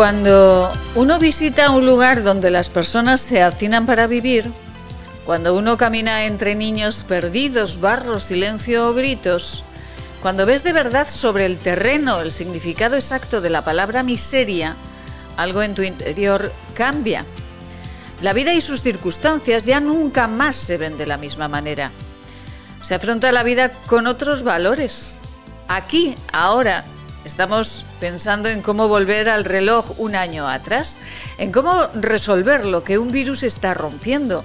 Cuando uno visita un lugar donde las personas se hacinan para vivir, cuando uno camina entre niños perdidos, barro, silencio o gritos, cuando ves de verdad sobre el terreno el significado exacto de la palabra miseria, algo en tu interior cambia. La vida y sus circunstancias ya nunca más se ven de la misma manera. Se afronta la vida con otros valores. Aquí, ahora, Estamos pensando en cómo volver al reloj un año atrás, en cómo resolver lo que un virus está rompiendo.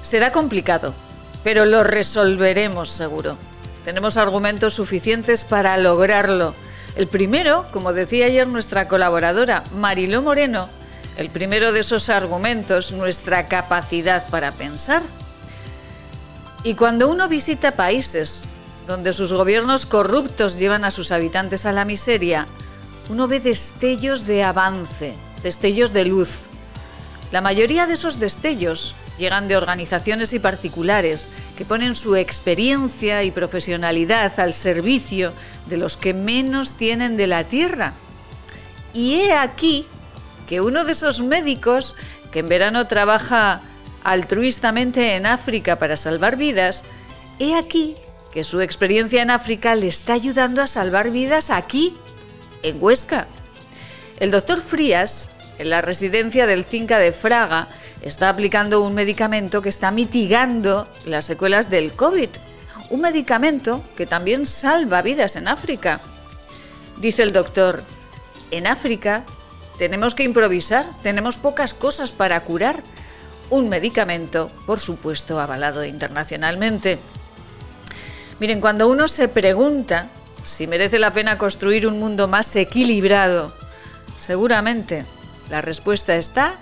Será complicado, pero lo resolveremos seguro. Tenemos argumentos suficientes para lograrlo. El primero, como decía ayer nuestra colaboradora Mariló Moreno, el primero de esos argumentos, nuestra capacidad para pensar. Y cuando uno visita países donde sus gobiernos corruptos llevan a sus habitantes a la miseria, uno ve destellos de avance, destellos de luz. La mayoría de esos destellos llegan de organizaciones y particulares que ponen su experiencia y profesionalidad al servicio de los que menos tienen de la tierra. Y he aquí que uno de esos médicos que en verano trabaja altruistamente en África para salvar vidas, he aquí que su experiencia en África le está ayudando a salvar vidas aquí, en Huesca. El doctor Frías, en la residencia del Finca de Fraga, está aplicando un medicamento que está mitigando las secuelas del COVID. Un medicamento que también salva vidas en África. Dice el doctor, en África tenemos que improvisar, tenemos pocas cosas para curar. Un medicamento, por supuesto, avalado internacionalmente. Miren, cuando uno se pregunta si merece la pena construir un mundo más equilibrado, seguramente la respuesta está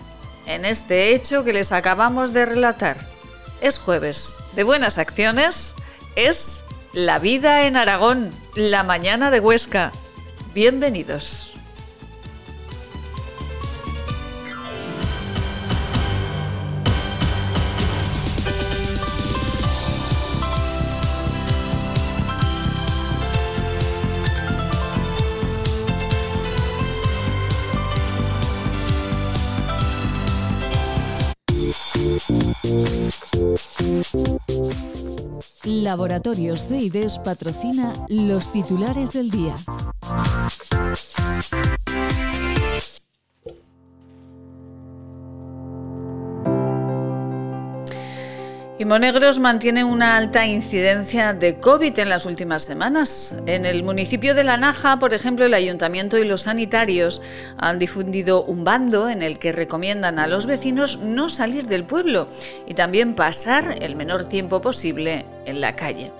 en este hecho que les acabamos de relatar. Es jueves de buenas acciones, es la vida en Aragón, la mañana de Huesca. Bienvenidos. Laboratorios de IDES patrocina los titulares del día. Monegros mantiene una alta incidencia de COVID en las últimas semanas. En el municipio de La Naja, por ejemplo, el ayuntamiento y los sanitarios han difundido un bando en el que recomiendan a los vecinos no salir del pueblo y también pasar el menor tiempo posible en la calle.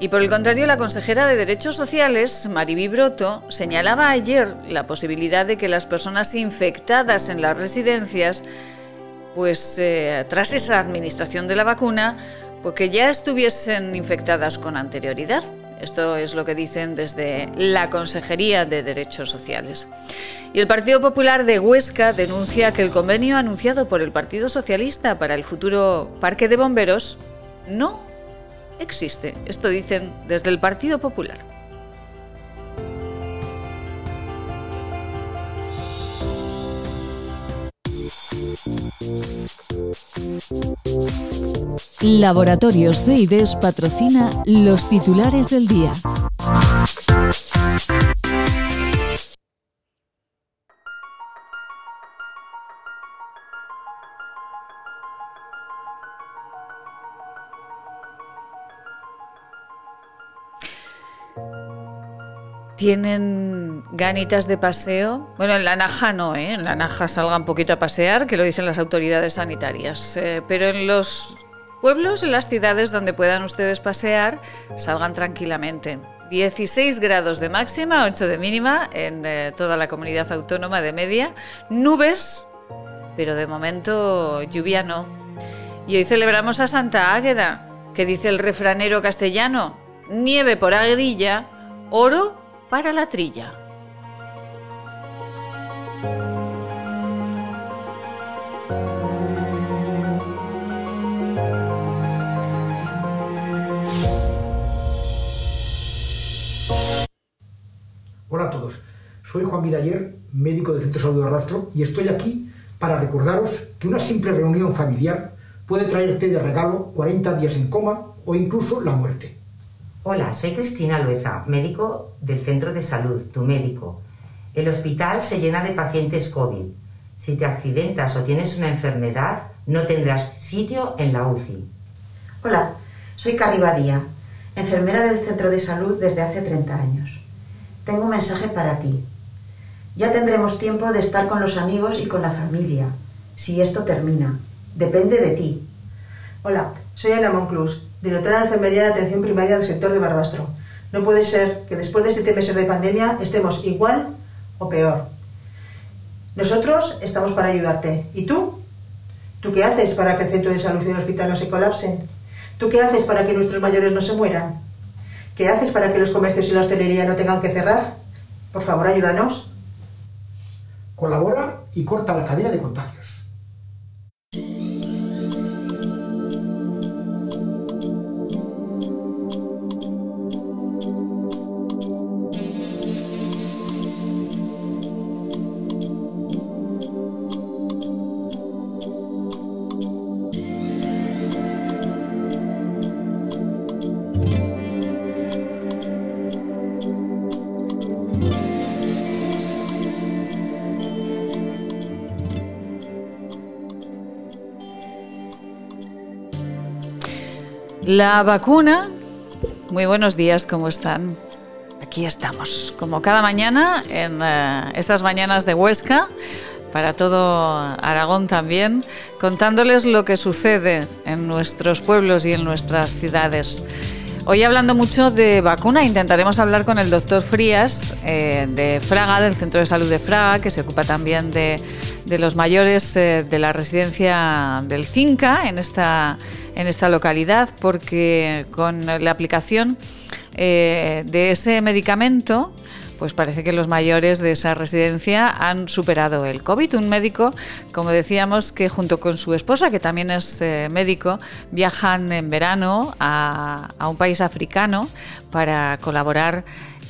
Y por el contrario, la consejera de Derechos Sociales, Mariby Broto, señalaba ayer la posibilidad de que las personas infectadas en las residencias pues eh, tras esa administración de la vacuna, porque ya estuviesen infectadas con anterioridad. Esto es lo que dicen desde la Consejería de Derechos Sociales. Y el Partido Popular de Huesca denuncia que el convenio anunciado por el Partido Socialista para el futuro parque de bomberos no existe. Esto dicen desde el Partido Popular. Laboratorios de IDES patrocina los titulares del día. tienen ganitas de paseo. Bueno, en la Naja no, ¿eh? en la Naja salgan un poquito a pasear, que lo dicen las autoridades sanitarias. Eh, pero en los pueblos, en las ciudades donde puedan ustedes pasear, salgan tranquilamente. 16 grados de máxima, 8 de mínima en eh, toda la comunidad autónoma de media. Nubes, pero de momento lluvia no. Y hoy celebramos a Santa Águeda, que dice el refranero castellano, nieve por Aguedilla, oro para la trilla. Hola a todos, soy Juan Vidaller médico del Centro de Salud de Rastro, y estoy aquí para recordaros que una simple reunión familiar puede traerte de regalo 40 días en coma o incluso la muerte. Hola, soy Cristina Lueza, médico del Centro de Salud, tu médico. El hospital se llena de pacientes COVID. Si te accidentas o tienes una enfermedad, no tendrás sitio en la UCI. Hola, soy Carri Badía, enfermera del Centro de Salud desde hace 30 años. Tengo un mensaje para ti. Ya tendremos tiempo de estar con los amigos y con la familia, si esto termina. Depende de ti. Hola, soy Ana Monclus, directora de Enfermería de Atención Primaria del sector de Barbastro. No puede ser que después de siete meses de pandemia estemos igual o peor. Nosotros estamos para ayudarte. ¿Y tú? ¿Tú qué haces para que el centro de salud y el hospital no se colapsen? ¿Tú qué haces para que nuestros mayores no se mueran? ¿Qué haces para que los comercios y la hostelería no tengan que cerrar? Por favor, ayúdanos. Colabora y corta la cadena de contagios. La vacuna. Muy buenos días, ¿cómo están? Aquí estamos, como cada mañana, en eh, estas mañanas de Huesca, para todo Aragón también, contándoles lo que sucede en nuestros pueblos y en nuestras ciudades. Hoy hablando mucho de vacuna, intentaremos hablar con el doctor Frías eh, de Fraga, del Centro de Salud de Fraga, que se ocupa también de, los mayores eh, de la residencia del CINCA en esta en esta localidad porque con la aplicación eh, de ese medicamento pues parece que los mayores de esa residencia han superado el COVID. Un médico, como decíamos, que junto con su esposa, que también es eh, médico, viajan en verano a, a un país africano para colaborar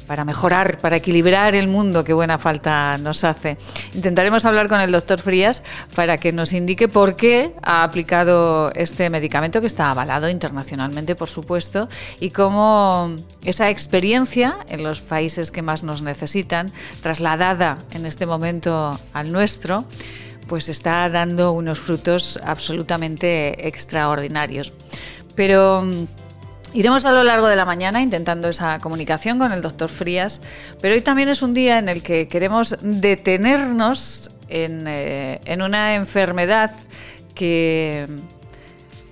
para mejorar, para equilibrar el mundo que buena falta nos hace. Intentaremos hablar con el doctor Frías para que nos indique por qué ha aplicado este medicamento que está avalado internacionalmente, por supuesto, y cómo esa experiencia en los países que más nos necesitan, trasladada en este momento al nuestro, pues está dando unos frutos absolutamente extraordinarios. Pero Iremos a lo largo de la mañana intentando esa comunicación con el doctor Frías, pero hoy también es un día en el que queremos detenernos en, eh, una enfermedad que,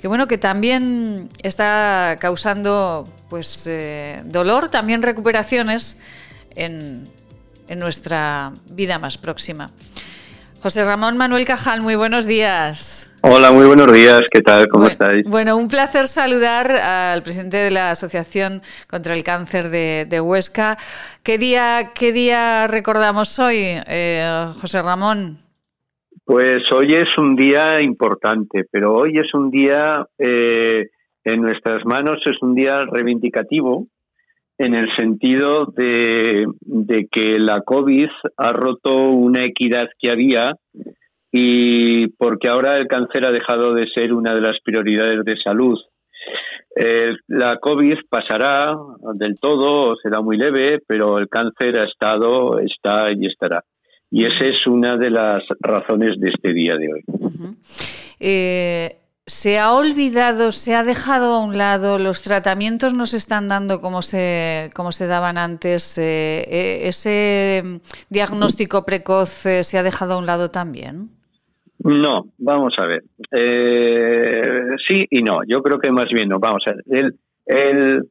bueno, que también está causando pues, eh, dolor, también recuperaciones en, en nuestra vida más próxima. José Ramón Manuel Cajal, muy buenos días. Hola, muy buenos días. ¿Qué tal? ¿Cómo estáis? Bueno, un placer saludar al presidente de la Asociación contra el Cáncer de, Huesca. ¿Qué día, ¿Qué día recordamos hoy, eh, José Ramón? Pues hoy es un día importante, pero hoy es un día eh, en nuestras manos, es un día reivindicativo en el sentido de, de que la COVID ha roto una equidad que había y porque ahora el cáncer ha dejado de ser una de las prioridades de salud. la COVID pasará del todo, será muy leve, pero el cáncer ha estado, está y estará. Y esa es una de las razones de este día de hoy. Eh, se ha olvidado, se ha dejado a un lado, los tratamientos no se están dando como se, como se daban antes, eh, eh, ese diagnóstico precoz se ha dejado a un lado también. No, vamos a ver. Eh, sí y no. Yo creo que más bien no. Vamos a ver. El, el,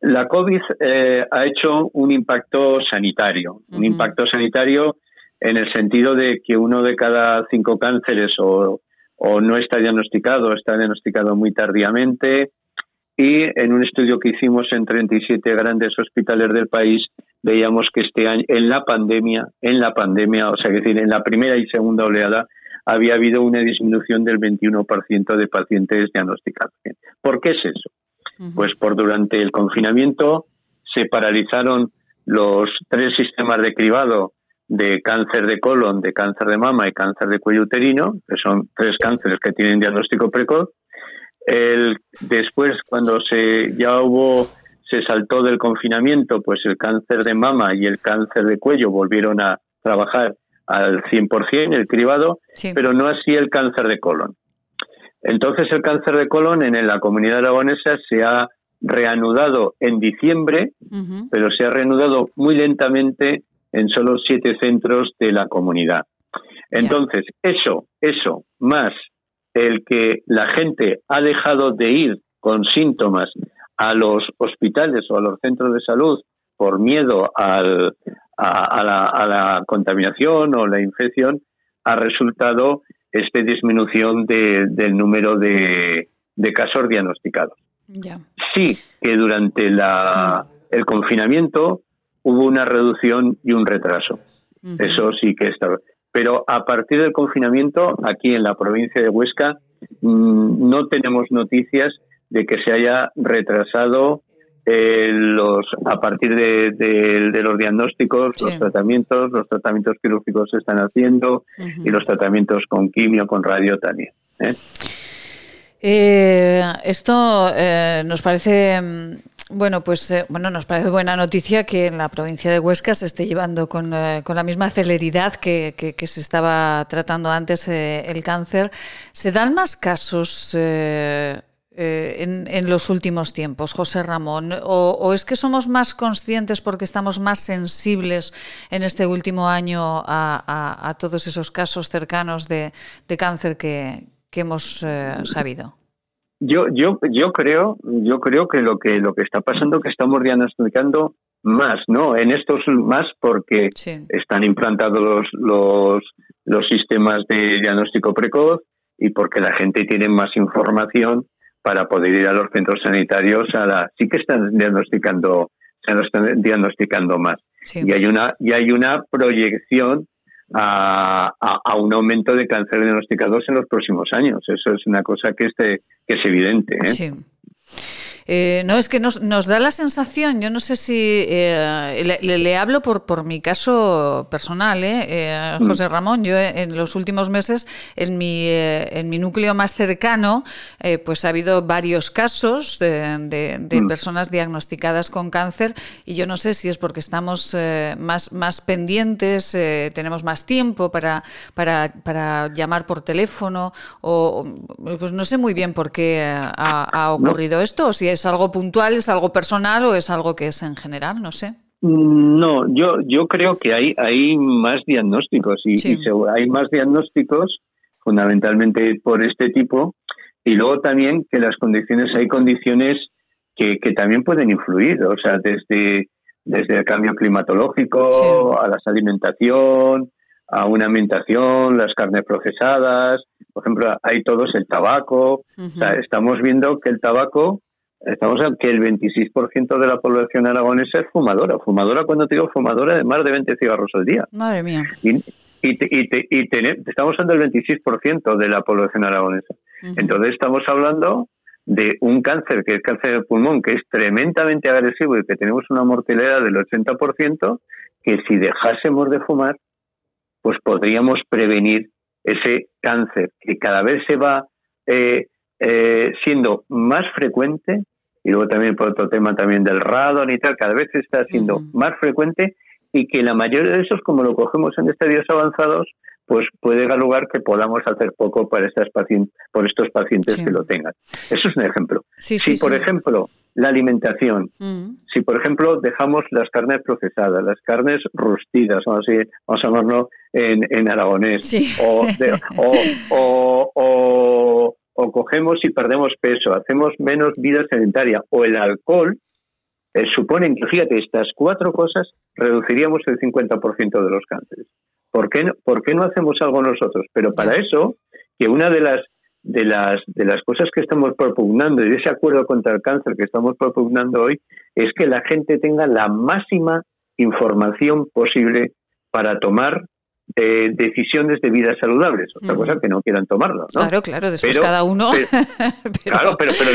la COVID eh, ha hecho un impacto sanitario. Un impacto sanitario en el sentido de que uno de cada cinco cánceres o, o no está diagnosticado, está diagnosticado muy tardíamente. Y en un estudio que hicimos en 37 grandes hospitales del país, veíamos que este año, en la pandemia, en la pandemia, o sea, que decir, en la primera y segunda oleada, había habido una disminución del 21% de pacientes diagnosticados. ¿Por qué es eso? Pues por durante el confinamiento se paralizaron los tres sistemas de cribado de cáncer de colon, de cáncer de mama y cáncer de cuello uterino, que son tres cánceres que tienen diagnóstico precoz. El, después, cuando se ya hubo, se saltó del confinamiento, pues el cáncer de mama y el cáncer de cuello volvieron a trabajar al 100% el cribado, pero no así el cáncer de colon. Entonces el cáncer de colon en la comunidad aragonesa se ha reanudado en diciembre, pero se ha reanudado muy lentamente en solo siete centros de la comunidad. Entonces, eso, eso, más el que la gente ha dejado de ir con síntomas a los hospitales o a los centros de salud por miedo al, a, la, contaminación o la infección, ha resultado esta disminución del número de, casos diagnosticados. Sí que durante la, el confinamiento hubo una reducción y un retraso. Eso sí que está. Pero a partir del confinamiento, aquí en la provincia de Huesca, mm, no tenemos noticias de que se haya retrasado eh, los a partir de, los diagnósticos, los tratamientos, los tratamientos quirúrgicos se están haciendo y los tratamientos con quimio, con radio también. ¿eh? Eh, esto nos parece mm, bueno, pues bueno, nos parece buena noticia que en la provincia de Huesca se esté llevando con, con la misma celeridad que, que, se estaba tratando antes el cáncer. ¿Se dan más casos eh, en, los últimos tiempos, José Ramón? O, es que somos más conscientes porque estamos más sensibles en este último año a, todos esos casos cercanos de, cáncer que, hemos eh, sabido? Yo, yo, yo creo, yo creo que lo que lo que está pasando que estamos diagnosticando más, ¿no? En estos más porque están implantados los, los, los sistemas de diagnóstico precoz y porque la gente tiene más información para poder ir a los centros sanitarios a la sí que están diagnosticando se están diagnosticando más y hay una y hay una proyección a, a, un aumento de cáncer diagnosticados en los próximos años eso es una cosa que este que es evidente ¿eh? sí. Eh, no, es que nos, nos, da la sensación, yo no sé si eh, le, hablo por, por mi caso personal, ¿eh? mm. José Ramón, yo en los últimos meses en mi, en mi núcleo más cercano, pues ha habido varios casos de, de, mm. personas diagnosticadas con cáncer y yo no sé si es porque estamos más, más pendientes, tenemos más tiempo para, para, para, llamar por teléfono o pues no sé muy bien por qué ha, ha ocurrido esto o si es algo puntual, es algo personal o es algo que es en general, no sé. No, yo yo creo que hay hay más diagnósticos y, hay más diagnósticos fundamentalmente por este tipo y luego también que las condiciones hay condiciones que, que también pueden influir, o sea, desde desde el cambio climatológico a la alimentación, a una alimentación, las carnes procesadas, por ejemplo, hay todos el tabaco. estamos viendo que el tabaco Estamos en que el 26% de la población aragonesa es fumadora. Fumadora, cuando te digo fumadora, de más de 20 cigarros al día. Madre mía. Y, y, estamos hablando del 26% de la población aragonesa. Entonces estamos hablando de un cáncer, que es cáncer de pulmón, que es tremendamente agresivo y que tenemos una mortalidad del 80%, que si dejásemos de fumar, pues podríamos prevenir ese cáncer que cada vez se va eh, eh, siendo más frecuente, y luego también por otro tema también del radon y tal, cada vez está siendo más frecuente y que la mayoría de esos, como lo cogemos en estadios avanzados, pues puede dar lugar que podamos hacer poco para estas pacientes, por estos pacientes que lo tengan. Eso es un ejemplo. si, por ejemplo, la alimentación, si, por ejemplo, dejamos las carnes procesadas, las carnes rustidas, vamos a, vamos a llamarlo en, en aragonés, o, o, o, o cogemos y perdemos peso, hacemos menos vida sedentaria o el alcohol, eh, suponen que, fíjate, estas cuatro cosas reduciríamos el 50% de los cánceres. ¿Por qué, no, ¿Por qué no hacemos algo nosotros? Pero para eso, que una de las, de, las, de las cosas que estamos propugnando y de ese acuerdo contra el cáncer que estamos propugnando hoy es que la gente tenga la máxima información posible para tomar eh, decisiones de vida saludables, otra cosa que no quieran tomarlo. Claro, claro, después cada uno. Claro, pero, pero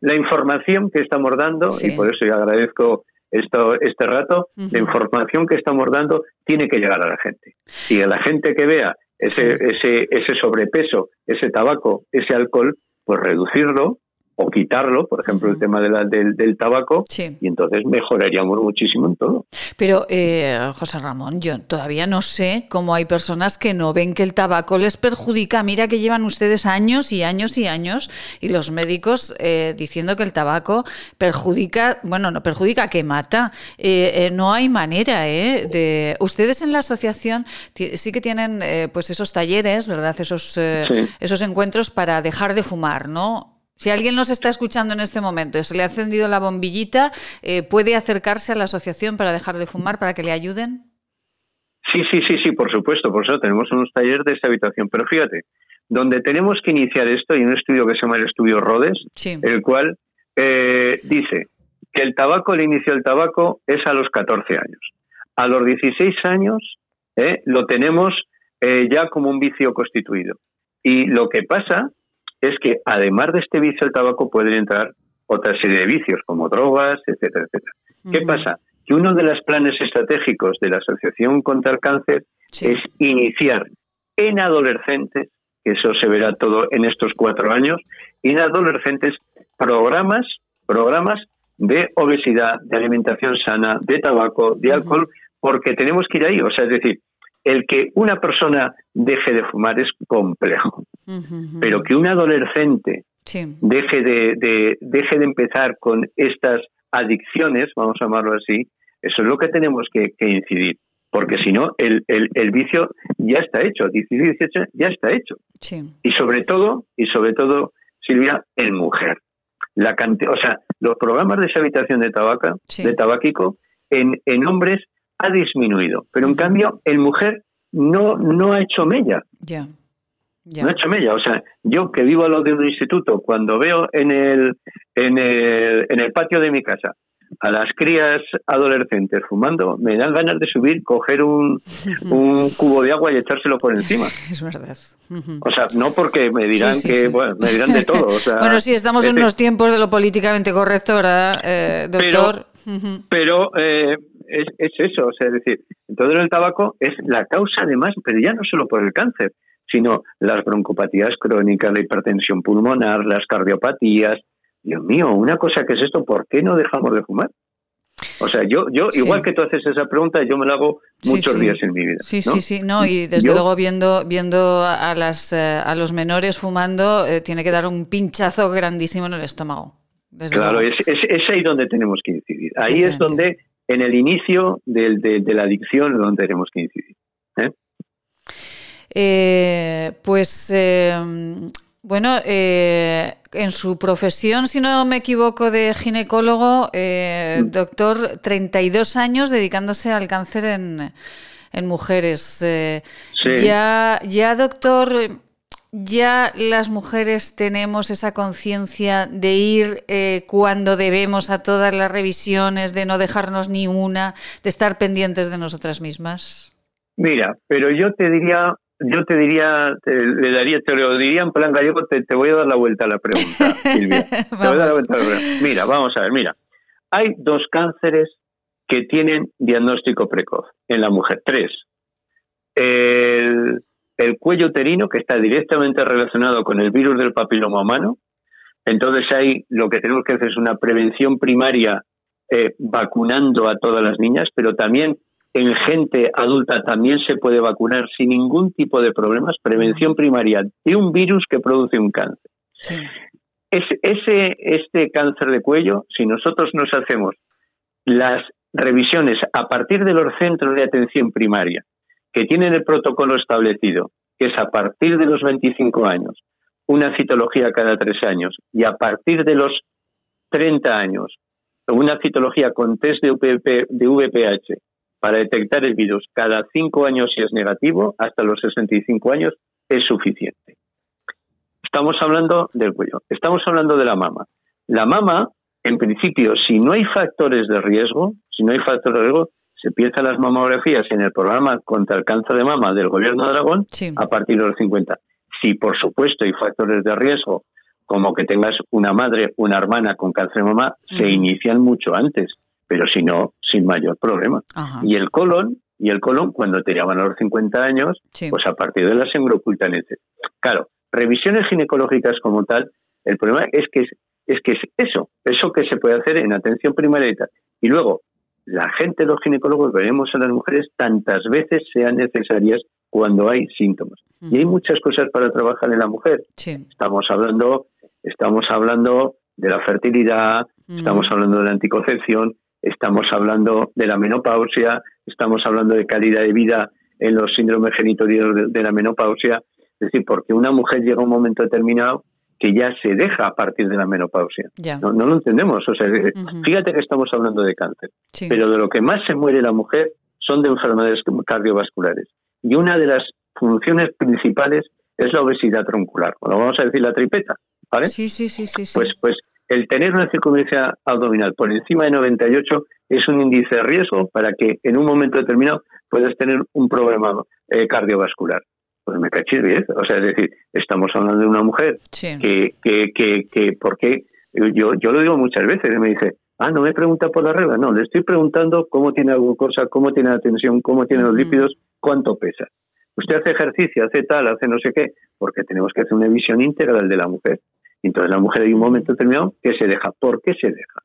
la, información que estamos dando, y por eso yo agradezco esto, este rato, la información que estamos dando tiene que llegar a la gente. Y a la gente que vea ese, ese, ese sobrepeso, ese tabaco, ese alcohol, pues reducirlo, o quitarlo, por ejemplo, el tema de la, del, del, tabaco, y entonces mejoraríamos muchísimo en todo. Pero, eh, José Ramón, yo todavía no sé cómo hay personas que no ven que el tabaco les perjudica. Mira que llevan ustedes años y años y años, y los médicos eh, diciendo que el tabaco perjudica, bueno, no perjudica, que mata. Eh, no hay manera, ¿eh? De... Ustedes en la asociación sí que tienen, pues, esos talleres, ¿verdad? Esos, esos encuentros para dejar de fumar, ¿no? Si alguien nos está escuchando en este momento y se le ha encendido la bombillita, eh, ¿puede acercarse a la asociación para dejar de fumar, para que le ayuden? Sí, sí, sí, sí, por supuesto. Por eso tenemos unos talleres de esta habitación. Pero fíjate, donde tenemos que iniciar esto, hay un estudio que se llama el estudio Rhodes, el cual eh, dice que el tabaco, el inicio del tabaco es a los 14 años. A los 16 años eh, lo tenemos ya como un vicio constituido. Y lo que pasa es que además de este vicio del tabaco pueden entrar otra serie de vicios como drogas, etcétera, etcétera. ¿Qué pasa? Que uno de los planes estratégicos de la Asociación contra el Cáncer es iniciar en adolescentes, que eso se verá todo en estos cuatro años, en adolescentes programas, programas de obesidad, de alimentación sana, de tabaco, de alcohol, porque tenemos que ir ahí. O sea, es decir, el que una persona deje de fumar es complejo, pero que un adolescente deje, de, deje de empezar con estas adicciones, vamos a llamarlo así, eso es lo que tenemos que, incidir, porque si no, el, el, vicio ya está hecho, 16, 18 ya está hecho. Y sobre todo, y sobre todo, Silvia, en mujer. La o sea, los programas de deshabitación de tabaca, de tabáquico, en, en hombres ha disminuido, pero en cambio en mujer no, no ha hecho mella. Ya. No ha hecho mella. O sea, yo que vivo a lo de un instituto, cuando veo en el, en el, en el patio de mi casa a las crías adolescentes fumando, me dan ganas de subir, coger un, un cubo de agua y echárselo por encima. Es verdad. O sea, no porque me dirán que, bueno, me dirán de todo. bueno, sí, estamos en unos tiempos de lo políticamente correcto, ¿verdad, eh, doctor? Pero, eh, es, es, eso, o sea, es decir, todo el tabaco es la causa además, pero ya no solo por el cáncer, sino las broncopatías crónicas, la hipertensión pulmonar, las cardiopatías. Dios mío, una cosa que es esto, ¿por qué no dejamos de fumar? O sea, yo, yo igual que tú haces esa pregunta, yo me la hago muchos días en mi vida. Sí, sí, sí, no, y desde luego viendo, viendo a, las, eh, a los menores fumando, eh, tiene que dar un pinchazo grandísimo en el estómago. Claro, es, es, ahí donde tenemos que incidir. Ahí es donde en el inicio de, de, la adicción donde tenemos que incidir. ¿eh? Eh, pues eh, bueno, en su profesión, si no me equivoco, de ginecólogo, mm. doctor, 32 años dedicándose al cáncer en, en mujeres. Ya, ya, doctor, ya las mujeres tenemos esa conciencia de ir eh, cuando debemos a todas las revisiones, de no dejarnos ni una, de estar pendientes de nosotras mismas? Mira, pero yo te diría, yo te diría, te, le daría, te lo diría en plan gallego, te, voy a dar la vuelta a la pregunta, Silvia. te voy a dar la vuelta a la pregunta. Mira, vamos a ver, mira. Hay dos cánceres que tienen diagnóstico precoz en la mujer, tres. El el cuello uterino, que está directamente relacionado con el virus del papiloma humano. Entonces ahí lo que tenemos que hacer es una prevención primaria eh, vacunando a todas las niñas, pero también en gente adulta también se puede vacunar sin ningún tipo de problemas, prevención primaria de un virus que produce un cáncer. ese, este cáncer de cuello, si nosotros nos hacemos las revisiones a partir de los centros de atención primaria, que tienen el protocolo establecido, que es a partir de los 25 años, una citología cada tres años, y a partir de los 30 años, una citología con test de, VPH para detectar el virus cada cinco años si es negativo, hasta los 65 años, es suficiente. Estamos hablando del cuello, estamos hablando de la mama. La mama, en principio, si no hay factores de riesgo, si no hay factores de riesgo, se empiezan las mamografías en el programa contra el cáncer de mama del gobierno de Aragón a partir de los 50. Si, por supuesto, hay factores de riesgo, como que tengas una madre, una hermana con cáncer de mama, se inician mucho antes. pero si no, sin mayor problema. Y el colon, y el colon, cuando te llaman a los 50 años, pues a partir de la sangre ocultan ese. Claro, revisiones ginecológicas como tal, el problema es que es, que es eso, eso que se puede hacer en atención primaria y tal. Y luego, la gente, los ginecólogos, veremos a las mujeres tantas veces sean necesarias cuando hay síntomas. Y hay muchas cosas para trabajar en la mujer. Estamos hablando, estamos hablando de la fertilidad, estamos hablando de la anticoncepción, estamos hablando de la menopausia, estamos hablando de calidad de vida en los síndromes genitorios de, la menopausia. Es decir, porque una mujer llega a un momento determinado que ya se deja a partir de la menopausia. No, lo entendemos. O sea, fíjate que estamos hablando de cáncer, pero de lo que más se muere la mujer son de enfermedades cardiovasculares. Y una de las funciones principales es la obesidad troncular, cuando vamos a decir la tripeta, ¿vale? Sí, sí, sí, sí. Pues, pues el tener una circunferencia abdominal por encima de 98 es un índice de riesgo para que en un momento determinado puedas tener un problema eh, cardiovascular. Pues me cachis bien. O sea, es decir, estamos hablando de una mujer que, que, que, que, porque yo, yo lo digo muchas veces, me dice, ah, no me pregunta por la regla, no, le estoy preguntando cómo tiene la glucosa, cómo tiene la tensión, cómo tiene los lípidos, cuánto pesa. Usted hace ejercicio, hace tal, hace no sé qué, porque tenemos que hacer una visión integral de la mujer. Entonces la mujer hay un momento determinado que se deja. ¿Por qué se deja?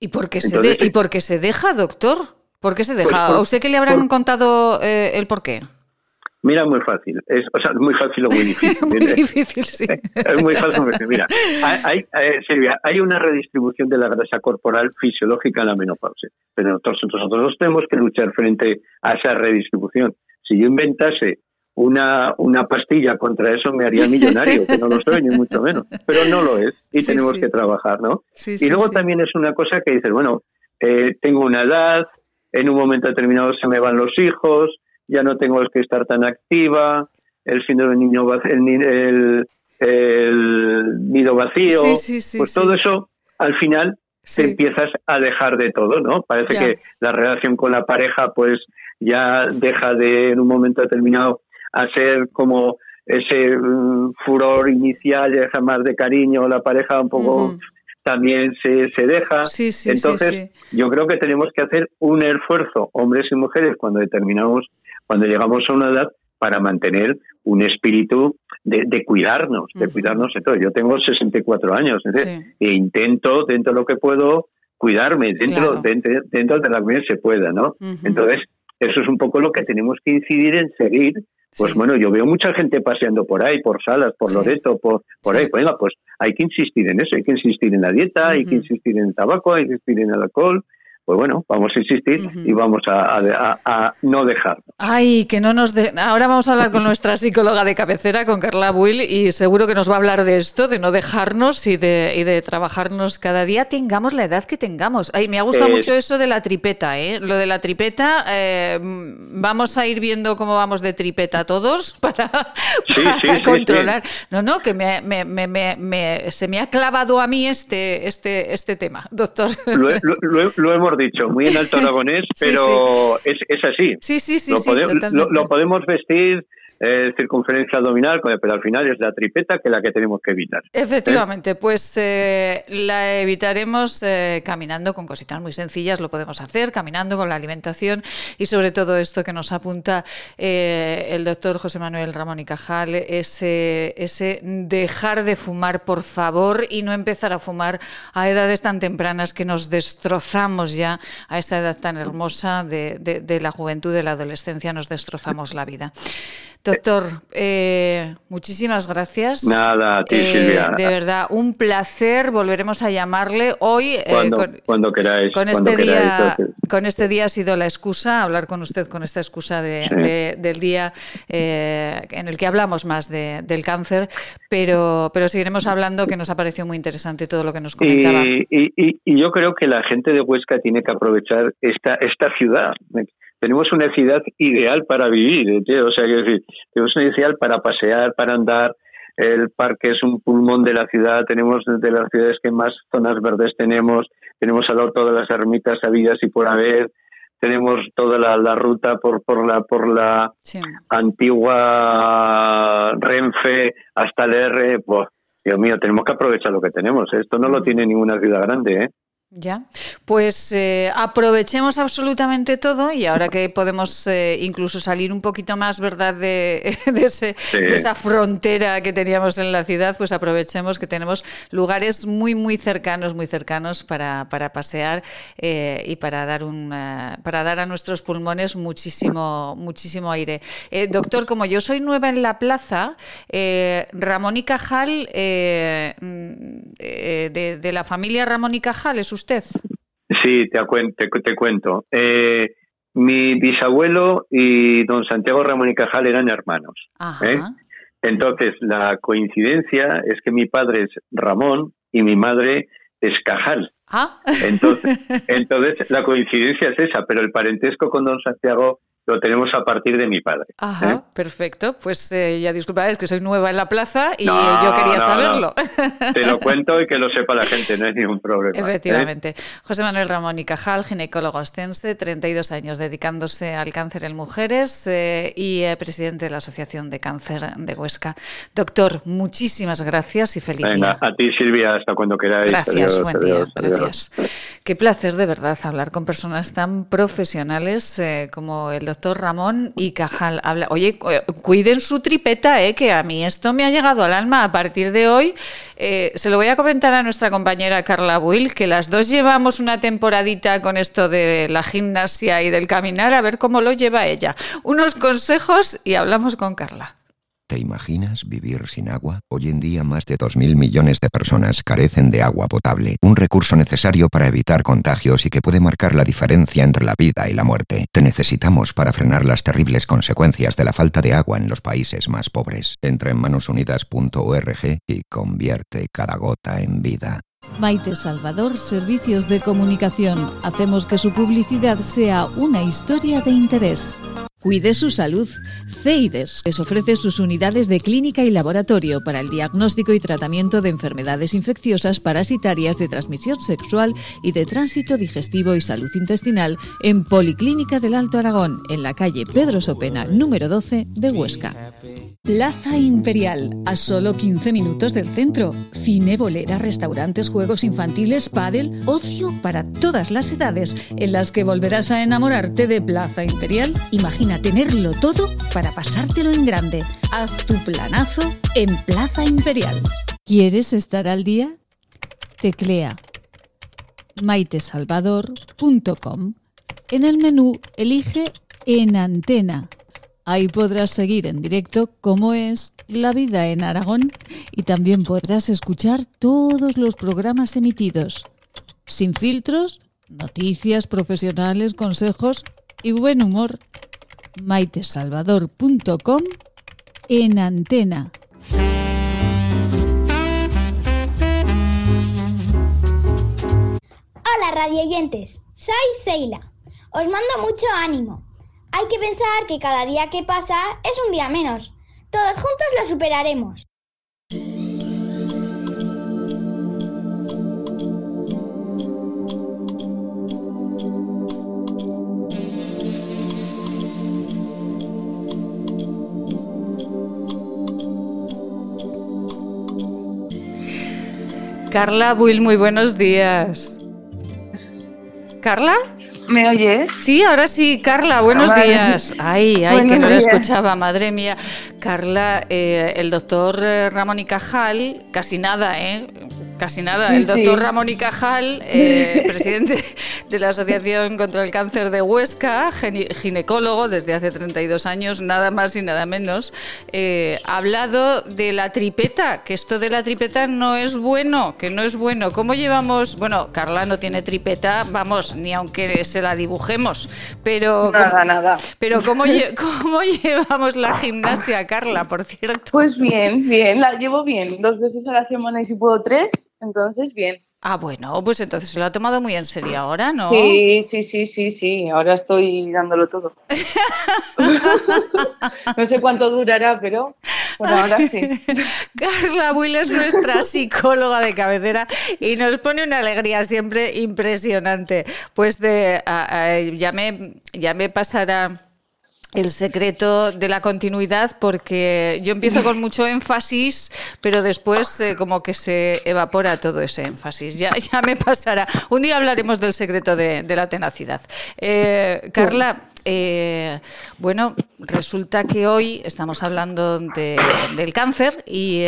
¿Y por qué, se, ¿y por qué se deja, doctor? ¿Por qué se deja? Pues ¿A usted qué le habrán contado eh, el por qué? Mira, muy fácil. Es, o sea, muy fácil o muy difícil. muy difícil, sí. es muy fácil. Mira, hay, eh, Silvia, hay una redistribución de la grasa corporal fisiológica en la menopausia. Pero nosotros, nosotros tenemos que luchar frente a esa redistribución. Si yo inventase una, una pastilla contra eso me haría millonario, que no lo soy, ni mucho menos. Pero no lo es y tenemos que trabajar, ¿no? y luego también es una cosa que dices, bueno, eh, tengo una edad, en un momento determinado se me van los hijos, ya no tengo que estar tan activa, el síndrome del niño el, el, nido vacío, pues todo eso al final te empiezas a dejar de todo, ¿no? Parece que la relación con la pareja pues ya deja de en un momento determinado a ser como ese mm, furor inicial, ya deja más de cariño, la pareja un poco también se, se deja. Entonces, yo creo que tenemos que hacer un esfuerzo, hombres y mujeres, cuando determinamos, cuando llegamos a una edad, para mantener un espíritu de, cuidarnos, de cuidarnos. De todo. Yo tengo 64 años e intento, dentro de lo que puedo, cuidarme, dentro, dentro, dentro, de la que se pueda, ¿no? Entonces, eso es un poco lo que tenemos que incidir en seguir. Pues bueno, yo veo mucha gente paseando por ahí, por Salas, por Loreto, por, por ahí. Pues venga, pues hay que insistir en eso, hay que insistir en la dieta, hay que insistir en el tabaco, hay que insistir en el alcohol, pues bueno, vamos a insistir y vamos a, no dejar. Ay, que no nos de... Ahora vamos a hablar con nuestra psicóloga de cabecera, con Carla Buil, y seguro que nos va a hablar de esto, de no dejarnos y de, y de trabajarnos cada día, tengamos la edad que tengamos. Ay, me ha gustado mucho eso de la tripeta, ¿eh? Lo de la tripeta, eh, vamos a ir viendo cómo vamos de tripeta todos para, controlar. no, no, que me, me, se me ha clavado a mí este, este, este tema, doctor. lo hemos dicho, muy en alto aragonés, pero Es, es, así. Sí, sí, sí. Lo, podemos vestir eh, circunferencia abdominal, pero al final es la tripeta que es la que tenemos que evitar. Efectivamente, pues eh, la evitaremos eh, caminando con cositas muy sencillas, lo podemos hacer, caminando con la alimentación y sobre todo esto que nos apunta el doctor José Manuel Ramón y Cajal, ese, dejar de fumar, por favor, y no empezar a fumar a edades tan tempranas que nos destrozamos ya a esa edad tan hermosa de, de la juventud, de la adolescencia, nos destrozamos la vida. Doctor, eh, muchísimas gracias. Nada, a ti, eh, Silvia. De verdad, un placer. Volveremos a llamarle hoy. Eh, cuando, queráis. Con este, día, con este día ha sido la excusa, hablar con usted con esta excusa de, del día en el que hablamos más del cáncer, pero, pero seguiremos hablando, que nos ha parecido muy interesante todo lo que nos comentaba. Y, y, y yo creo que la gente de Huesca tiene que aprovechar esta, esta ciudad tenemos una ciudad ideal para vivir, o sea, que decir, tenemos una ideal para pasear, para andar, el parque es un pulmón de la ciudad, tenemos de las ciudades que más zonas verdes tenemos, tenemos al lado todas las ermitas habidas y por haber, tenemos toda la, ruta por, por la por la antigua Renfe hasta el R, pues Dios mío, tenemos que aprovechar lo que tenemos, ¿eh? esto no lo tiene ninguna ciudad grande, ¿eh? Ya, pues eh, aprovechemos absolutamente todo y ahora que podemos eh, incluso salir un poquito más, ¿verdad?, de, esa frontera que teníamos en la ciudad, pues aprovechemos que tenemos lugares muy, muy cercanos, muy cercanos para, para pasear eh, y para dar, un, para dar a nuestros pulmones muchísimo, muchísimo aire. doctor, como yo soy nueva en la plaza, Ramón y Cajal, mm, de, de la familia Ramón y Cajal, ¿es usted? Usted? Sí, te, te, cuento. Eh, mi bisabuelo y don Santiago Ramón y Cajal eran hermanos. ¿eh? Entonces, la coincidencia es que mi padre es Ramón y mi madre es Cajal. Ah. Entonces, entonces, la coincidencia es esa, pero el parentesco con don Santiago lo tenemos a partir de mi padre. Ajá, ¿eh? perfecto. Pues eh, ya disculpa, es que soy nueva en la plaza y yo quería saberlo. Te lo cuento y que lo sepa la gente, no hay ningún problema. ¿eh? Efectivamente. José Manuel Ramón y Cajal, ginecólogo ostense, 32 años dedicándose al cáncer en mujeres y presidente de la Asociación de Cáncer de Huesca. Doctor, muchísimas gracias y feliz Venga, a ti Silvia, hasta cuando queráis. Gracias, buen día. gracias. Qué placer de verdad hablar con personas tan profesionales como el doctor doctor Ramón y Cajal habla. Oye, cuiden su tripeta, eh, que a mí esto me ha llegado al alma. A partir de hoy, eh, se lo voy a comentar a nuestra compañera Carla Will, que las dos llevamos una temporadita con esto de la gimnasia y del caminar, a ver cómo lo lleva ella. Unos consejos y hablamos con Carla. ¿Te imaginas vivir sin agua? Hoy en día más de 2.000 millones de personas carecen de agua potable, un recurso necesario para evitar contagios y que puede marcar la diferencia entre la vida y la muerte. Te necesitamos para frenar las terribles consecuencias de la falta de agua en los países más pobres. Entra en manosunidas.org y convierte cada gota en vida. Maite Salvador, Servicios de Comunicación. Hacemos que su publicidad sea una historia de interés. Cuide su salud. CEIDES les ofrece sus unidades de clínica y laboratorio para el diagnóstico y tratamiento de enfermedades infecciosas parasitarias de transmisión sexual y de tránsito digestivo y salud intestinal en Policlínica del Alto Aragón, en la calle Pedro Sopena, número 12 de Huesca. Plaza Imperial, a solo 15 minutos del centro. Cine, bolera, restaurantes, juegos infantiles, pádel, ocio para todas las edades, en las que volverás a enamorarte de Plaza Imperial. Imagina tenerlo todo para pasártelo en grande. Haz tu planazo en Plaza Imperial. ¿Quieres estar al día? Teclea maitesalvador.com. En el menú elige En Antena Ahí podrás seguir en directo cómo es la vida en Aragón y también podrás escuchar todos los programas emitidos. Sin filtros, noticias profesionales, consejos y buen humor. maitesalvador.com en antena. Hola radioyentes, soy Seila. Os mando mucho ánimo hay que pensar que cada día que pasa es un día menos. Todos juntos lo superaremos. Carla Will, muy buenos días. ¿Carla? ¿Me oyes? Sí, ahora sí, Carla, buenos días. Ay, ay, que no la escuchaba, madre mía. Carla, eh, el doctor eh, Ramón y Cajal, casi nada, ¿eh? Casi nada. El doctor Ramón y Cajal, eh, presidente de la Asociación contra el Cáncer de Huesca, ginecólogo desde hace 32 años, nada más y nada menos, eh, ha hablado de la tripeta, que esto de la tripeta no es bueno, que no es bueno. ¿Cómo llevamos? Bueno, Carla no tiene tripeta, vamos, ni aunque se la dibujemos, pero... Nada, nada. Pero ¿cómo, ¿cómo llevamos la gimnasia, Carla, por cierto? Pues bien, bien, la llevo bien, dos veces a la semana y si puedo tres entonces bien. Ah, bueno, pues entonces se lo ha tomado muy en serio ahora, ¿no? Sí, sí, sí, sí, sí, ahora estoy dándolo todo. no sé cuánto durará, pero bueno, ahora sí. Carla Will es nuestra psicóloga de cabecera y nos pone una alegría siempre impresionante. Pues de, ya, me, ya me pasará el secreto de la continuidad porque yo empiezo con mucho énfasis, pero después eh, como que se evapora todo ese énfasis. Ya, ya me pasará. Un día hablaremos del secreto de, la tenacidad. Eh, Carla, eh, bueno, resulta que hoy estamos hablando del cáncer y,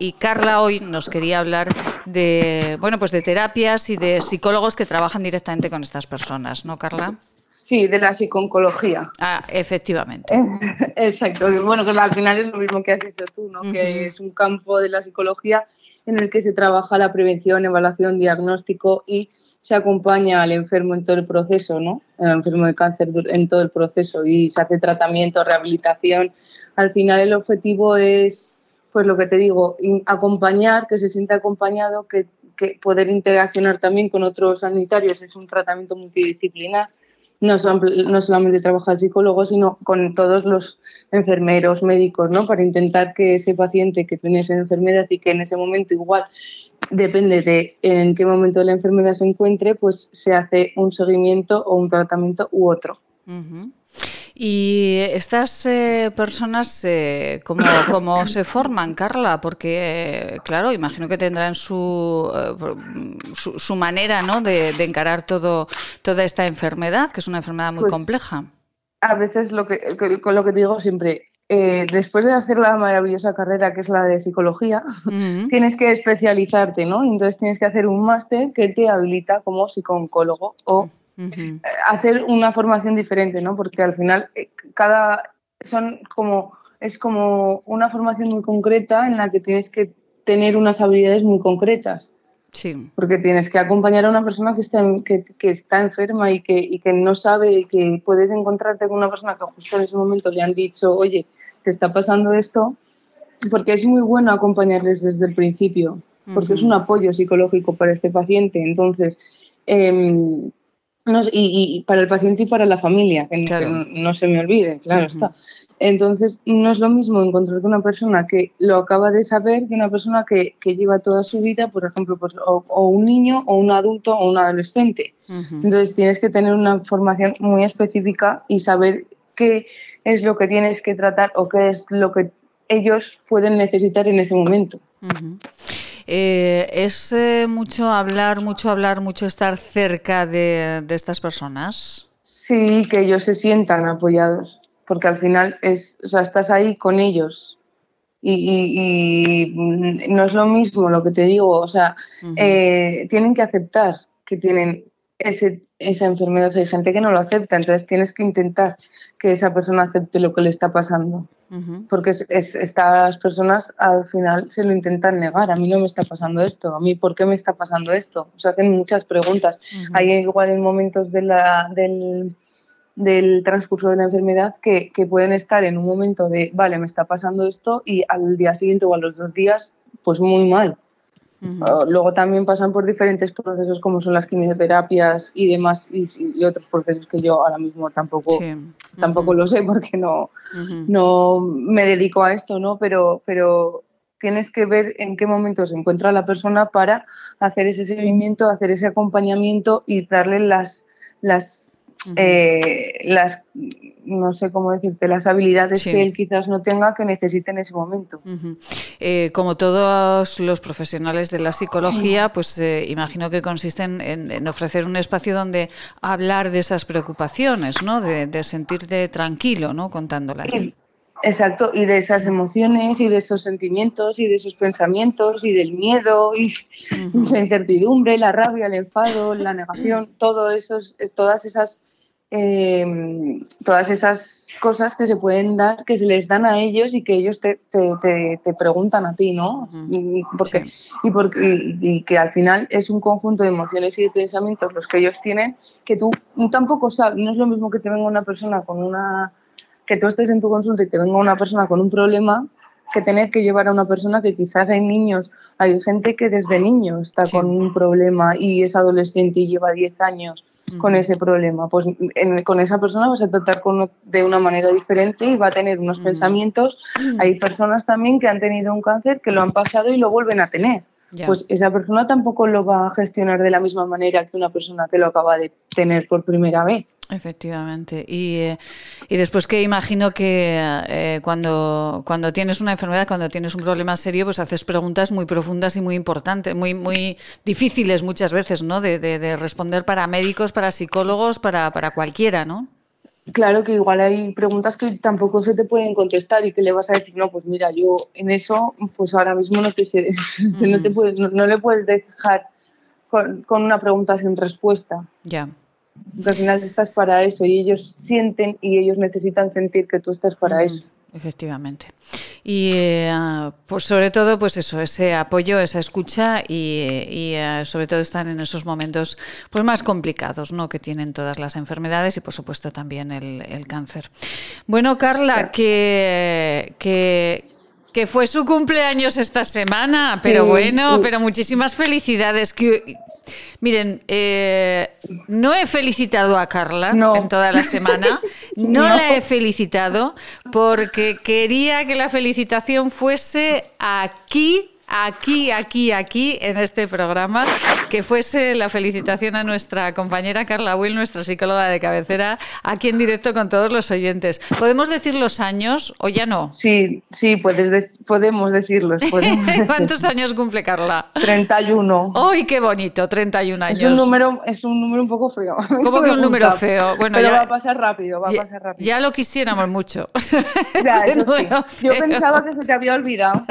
y, Carla hoy nos quería hablar de, bueno, pues de terapias y de psicólogos que trabajan directamente con estas personas, ¿no, Carla? Sí, de la psiconcología. Ah, efectivamente. Exacto. Bueno, que al final es lo mismo que has dicho tú, ¿no? Que es un campo de la psicología en el que se trabaja la prevención, evaluación, diagnóstico y se acompaña al enfermo en todo el proceso, ¿no? El enfermo de cáncer en todo el proceso y se hace tratamiento, rehabilitación. Al final el objetivo es, pues lo que te digo, acompañar, que se sienta acompañado, que, que poder interaccionar también con otros sanitarios. Es un tratamiento multidisciplinar no, no solamente trabaja el psicólogo, sino con todos los enfermeros, médicos, ¿no? Para intentar que ese paciente que tiene esa enfermedad y que en ese momento igual depende de en qué momento de la enfermedad se encuentre, pues se hace un seguimiento o un tratamiento u otro. ¿Y estas eh, personas eh, ¿cómo, se forman, Carla? Porque, claro, imagino que tendrán su, eh, su, manera ¿no? de, encarar todo, toda esta enfermedad, que es una enfermedad muy pues, compleja. A veces, lo que, con lo que digo siempre, después de hacer la maravillosa carrera que es la de psicología, tienes que especializarte, ¿no? Entonces tienes que hacer un máster que te habilita como psicólogo o hacer una formación diferente, ¿no? Porque al final eh, cada son como es como una formación muy concreta en la que tienes que tener unas habilidades muy concretas. Sí. Porque tienes que acompañar a una persona que está, que, que está enferma y que, y que no sabe que puedes encontrarte con una persona que justo en ese momento le han dicho, oye, te está pasando esto, porque es muy bueno acompañarles desde el principio, porque es un apoyo psicológico para este paciente. Entonces, eh, y, para el paciente y para la familia, que, no, se me olvide, claro está. Entonces, no es lo mismo encontrar una persona que lo acaba de saber que una persona que, lleva toda su vida, por ejemplo, pues, o, un niño, o un adulto, o un adolescente. Entonces, tienes que tener una formación muy específica y saber qué es lo que tienes que tratar o qué es lo que ellos pueden necesitar en ese momento. Eh, ¿Es eh, mucho hablar, mucho hablar, mucho estar cerca de, estas personas? Sí, que ellos se sientan apoyados, porque al final es, o sea, estás ahí con ellos. Y, no es lo mismo lo que te digo, o sea, eh, tienen que aceptar que tienen ese, esa enfermedad. Hay gente que no lo acepta, entonces tienes que intentar que esa persona acepte lo que le está pasando. Porque estas personas al final se lo intentan negar. A mí no me está pasando esto. A mí, ¿por qué me está pasando esto? Se hacen muchas preguntas. Hay igual en momentos de la, del, del transcurso de la enfermedad que, que, pueden estar en un momento de, vale, me está pasando esto y al día siguiente o a los dos días, pues muy mal. Luego también pasan por diferentes procesos como son las quimioterapias y demás y, otros procesos que yo ahora mismo tampoco, tampoco lo sé porque no, no me dedico a esto, ¿no? Pero, pero tienes que ver en qué momento se encuentra la persona para hacer ese seguimiento, hacer ese acompañamiento y darle las, las eh, las, no sé cómo decirte, las habilidades que él quizás no tenga que necesite en ese momento. Eh, como todos los profesionales de la psicología, pues eh, imagino que consisten en, ofrecer un espacio donde hablar de esas preocupaciones, ¿no? De, sentirte tranquilo, ¿no? Contándolas. Exacto, y de esas emociones y de esos sentimientos y de esos pensamientos y del miedo y la incertidumbre, la rabia, el enfado, la negación, todo esos, todas esas Em, todas esas cosas que se pueden dar, que se les dan a ellos y que ellos te, te, te, preguntan a ti, ¿no? y, porque, y, porque, y, que al final es un conjunto de emociones y de pensamientos los que ellos tienen que tú tampoco sabes, no es lo mismo que te venga una persona con una, que tú estés en tu consulta y te venga una persona con un problema que tener que llevar a una persona que quizás hay niños, hay gente que desde niño está con un problema y es adolescente y lleva 10 años con ese problema. Pues con esa persona vas a tratar con, de una manera diferente y va a tener unos pensamientos. Hay personas también que han tenido un cáncer que lo han pasado y lo vuelven a tener. pues esa persona tampoco lo va a gestionar de la misma manera que una persona que lo acaba de tener por primera vez. Efectivamente. Y, eh, y después que imagino que eh, cuando, cuando tienes una enfermedad, cuando tienes un problema serio, pues haces preguntas muy profundas y muy importantes, muy, muy difíciles muchas veces, ¿no? De, de, de responder para médicos, para psicólogos, para, para cualquiera, ¿no? Claro que igual hay preguntas que tampoco se te pueden contestar y que le vas a decir, no, pues mira, yo en eso, pues ahora mismo no te sé, no, te puedes, no, le puedes dejar con, con, una pregunta sin respuesta. Ya. Al final estás para eso y ellos sienten y ellos necesitan sentir que tú estás para eso. Efectivamente. Y eh, pues sobre todo, pues eso, ese apoyo, esa escucha y, y eh, sobre todo están en esos momentos pues más complicados, ¿no? Que tienen todas las enfermedades y por supuesto también el, el cáncer. Bueno, Carla, que, que que fue su cumpleaños esta semana, pero bueno, pero muchísimas felicidades. Que, miren, eh, no he felicitado a Carla en toda la semana, no, no, la he felicitado porque quería que la felicitación fuese aquí aquí, aquí, aquí, en este programa, que fuese la felicitación a nuestra compañera Carla Will, nuestra psicóloga de cabecera, aquí en directo con todos los oyentes. ¿Podemos decir los años o ya no? Sí, sí, puedes de podemos decirlos. Podemos ¿Cuántos años cumple Carla? 31. ¡Ay, qué bonito! 31 años. Es un número, es un número un poco feo. ¿Cómo que un número feo? Bueno, Pero ya, va a pasar rápido, va ya, a pasar rápido. Ya lo quisiéramos mucho. Ya, eso sí. Yo pensaba que se te había olvidado.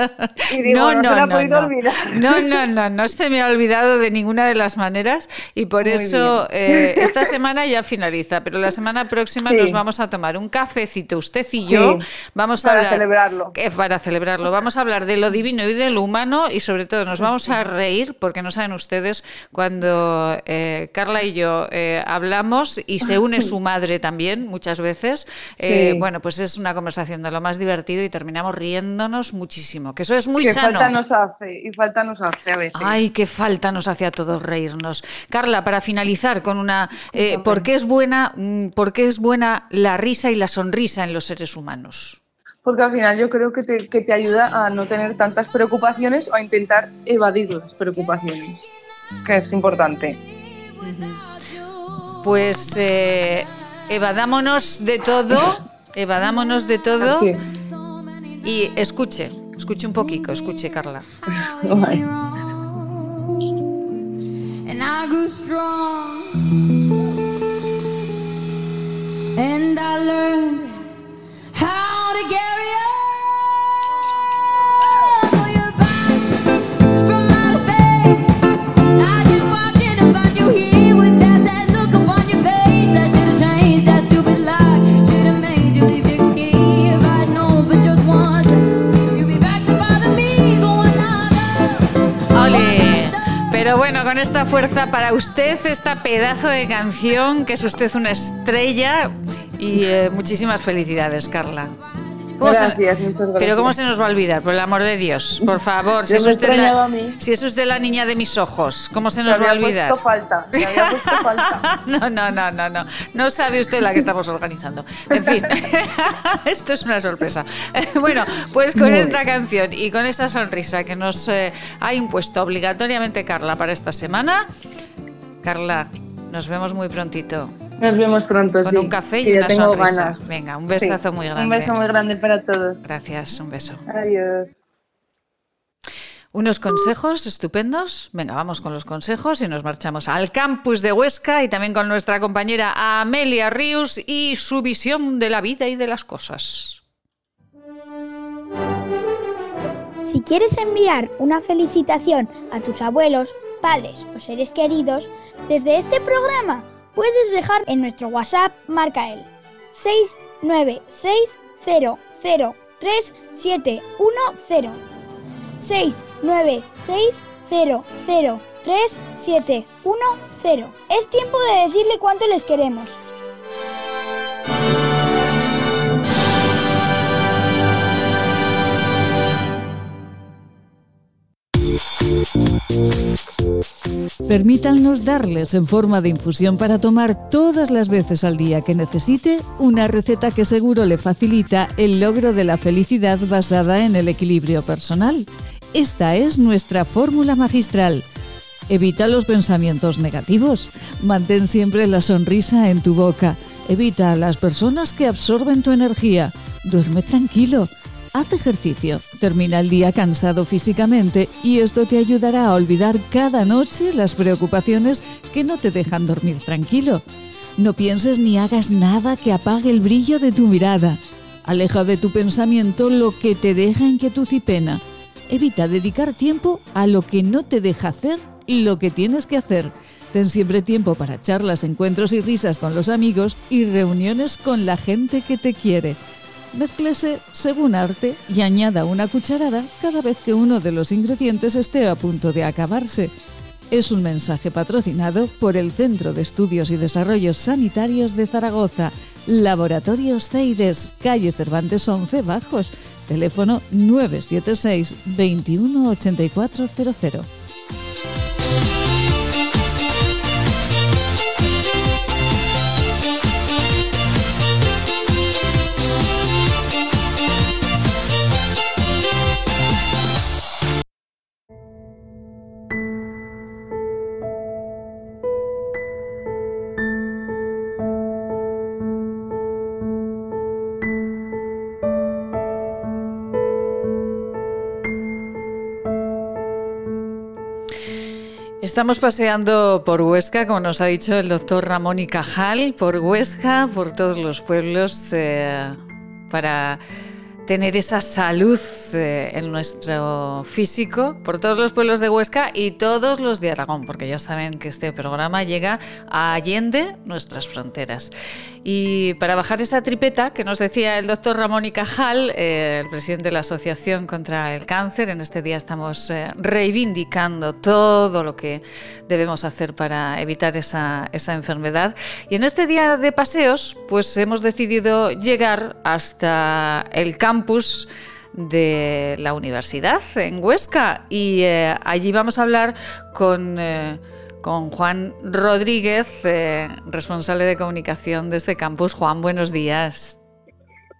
Y digo, no, no, no, no, no. no, no, no, no se me ha olvidado de ninguna de las maneras y por Muy eso eh, esta semana ya finaliza, pero la semana próxima sí. nos vamos a tomar un cafecito, usted y yo, sí, vamos a para hablar, celebrarlo. Eh, para celebrarlo, vamos a hablar de lo divino y de lo humano y sobre todo nos vamos a reír porque no saben ustedes cuando eh, Carla y yo hablamos y se une su madre también muchas veces, Sí. bueno, pues es una conversación de lo más divertido y terminamos riéndonos muchísimo, que eso es muy que sano. falta nos hace y falta nos hace a veces. Ay, qué falta nos hace a todos reírnos. Carla, para finalizar con una, eh, ¿por qué es buena, mm, por qué es buena la risa y la sonrisa en los seres humanos? Porque al final yo creo que te, que te ayuda a no tener tantas preocupaciones o a intentar evadir las preocupaciones, que es importante. Pues eh, evadámonos de todo, evadámonos de todo y escuche, escuche un poquito, escuche Carla. And I grew strong. And I learned how con esta fuerza para usted, esta pedazo de canción, que es usted una estrella y eh, muchísimas felicidades, Carla. ¿Cómo se- Gracias, muchas gracias. Pero ¿cómo se nos va a olvidar? Por el amor de Dios, por favor, si es, usted la, si es usted la niña de mis ojos, ¿cómo se nos va a olvidar? falta, había falta. No, no, no, no, no. No sabe usted la que estamos organizando. En fin, esto es una sorpresa. Bueno, pues con Muy esta bien. canción y con esa sonrisa que nos eh, ha impuesto obligatoriamente Carla para esta semana, Carla, nos vemos muy prontito. Nos vemos pronto, Con sí, un café y ya una tengo sonrisa. ganas. Venga, un besazo Sí, muy grande. Un beso muy grande para todos. Gracias, un beso. Adiós. Unos consejos estupendos. Venga, vamos con los consejos y nos marchamos al campus de Huesca y también con nuestra compañera Amelia Ríos y su visión de la vida y de las cosas. Si quieres enviar una felicitación a tus abuelos, padres o seres queridos, desde este programa puedes dejar en nuestro WhatsApp marca el 696003710 696003710 Es tiempo de decirle cuánto les queremos. Permítanos darles en forma de infusión para tomar todas las veces al día que necesite una receta que seguro le facilita el logro de la felicidad basada en el equilibrio personal. Esta es nuestra fórmula magistral. Evita los pensamientos negativos. Mantén siempre la sonrisa en tu boca. Evita a las personas que absorben tu energía. Duerme tranquilo. Haz ejercicio. Termina el día cansado físicamente y esto te ayudará a olvidar cada noche las preocupaciones que no te dejan dormir tranquilo. No pienses ni hagas nada que apague el brillo de tu mirada. Aleja de tu pensamiento lo que te deja inquietud y pena. Evita dedicar tiempo a lo que no te deja hacer lo que tienes que hacer. Ten siempre tiempo para charlas, encuentros y risas con los amigos y reuniones con la gente que te quiere. Mézclese según arte y añada una cucharada cada vez que uno de los ingredientes esté a punto de acabarse. Es un mensaje patrocinado por el Centro de Estudios y Desarrollos Sanitarios de Zaragoza, Laboratorios CEIDES, calle Cervantes 11 Bajos, teléfono 976 21 8400. Estamos paseando por Huesca, como nos ha dicho el doctor Ramón y Cajal, por Huesca, por todos los pueblos, eh, para tener esa salud eh, en nuestro físico, por todos los pueblos de Huesca y todos los de Aragón, porque ya saben que este programa llega a Allende, nuestras fronteras. Y para bajar esa tripeta que nos decía el doctor Ramón y Cajal, eh, el presidente de la Asociación contra el Cáncer, en este día estamos eh, reivindicando todo lo que debemos hacer para evitar esa, enfermedad. Y en este día de paseos, pues hemos decidido llegar hasta el campus de la universidad en Huesca y eh, allí vamos a hablar con, con Juan Rodríguez, eh, responsable de comunicación de este campus. Juan, buenos días.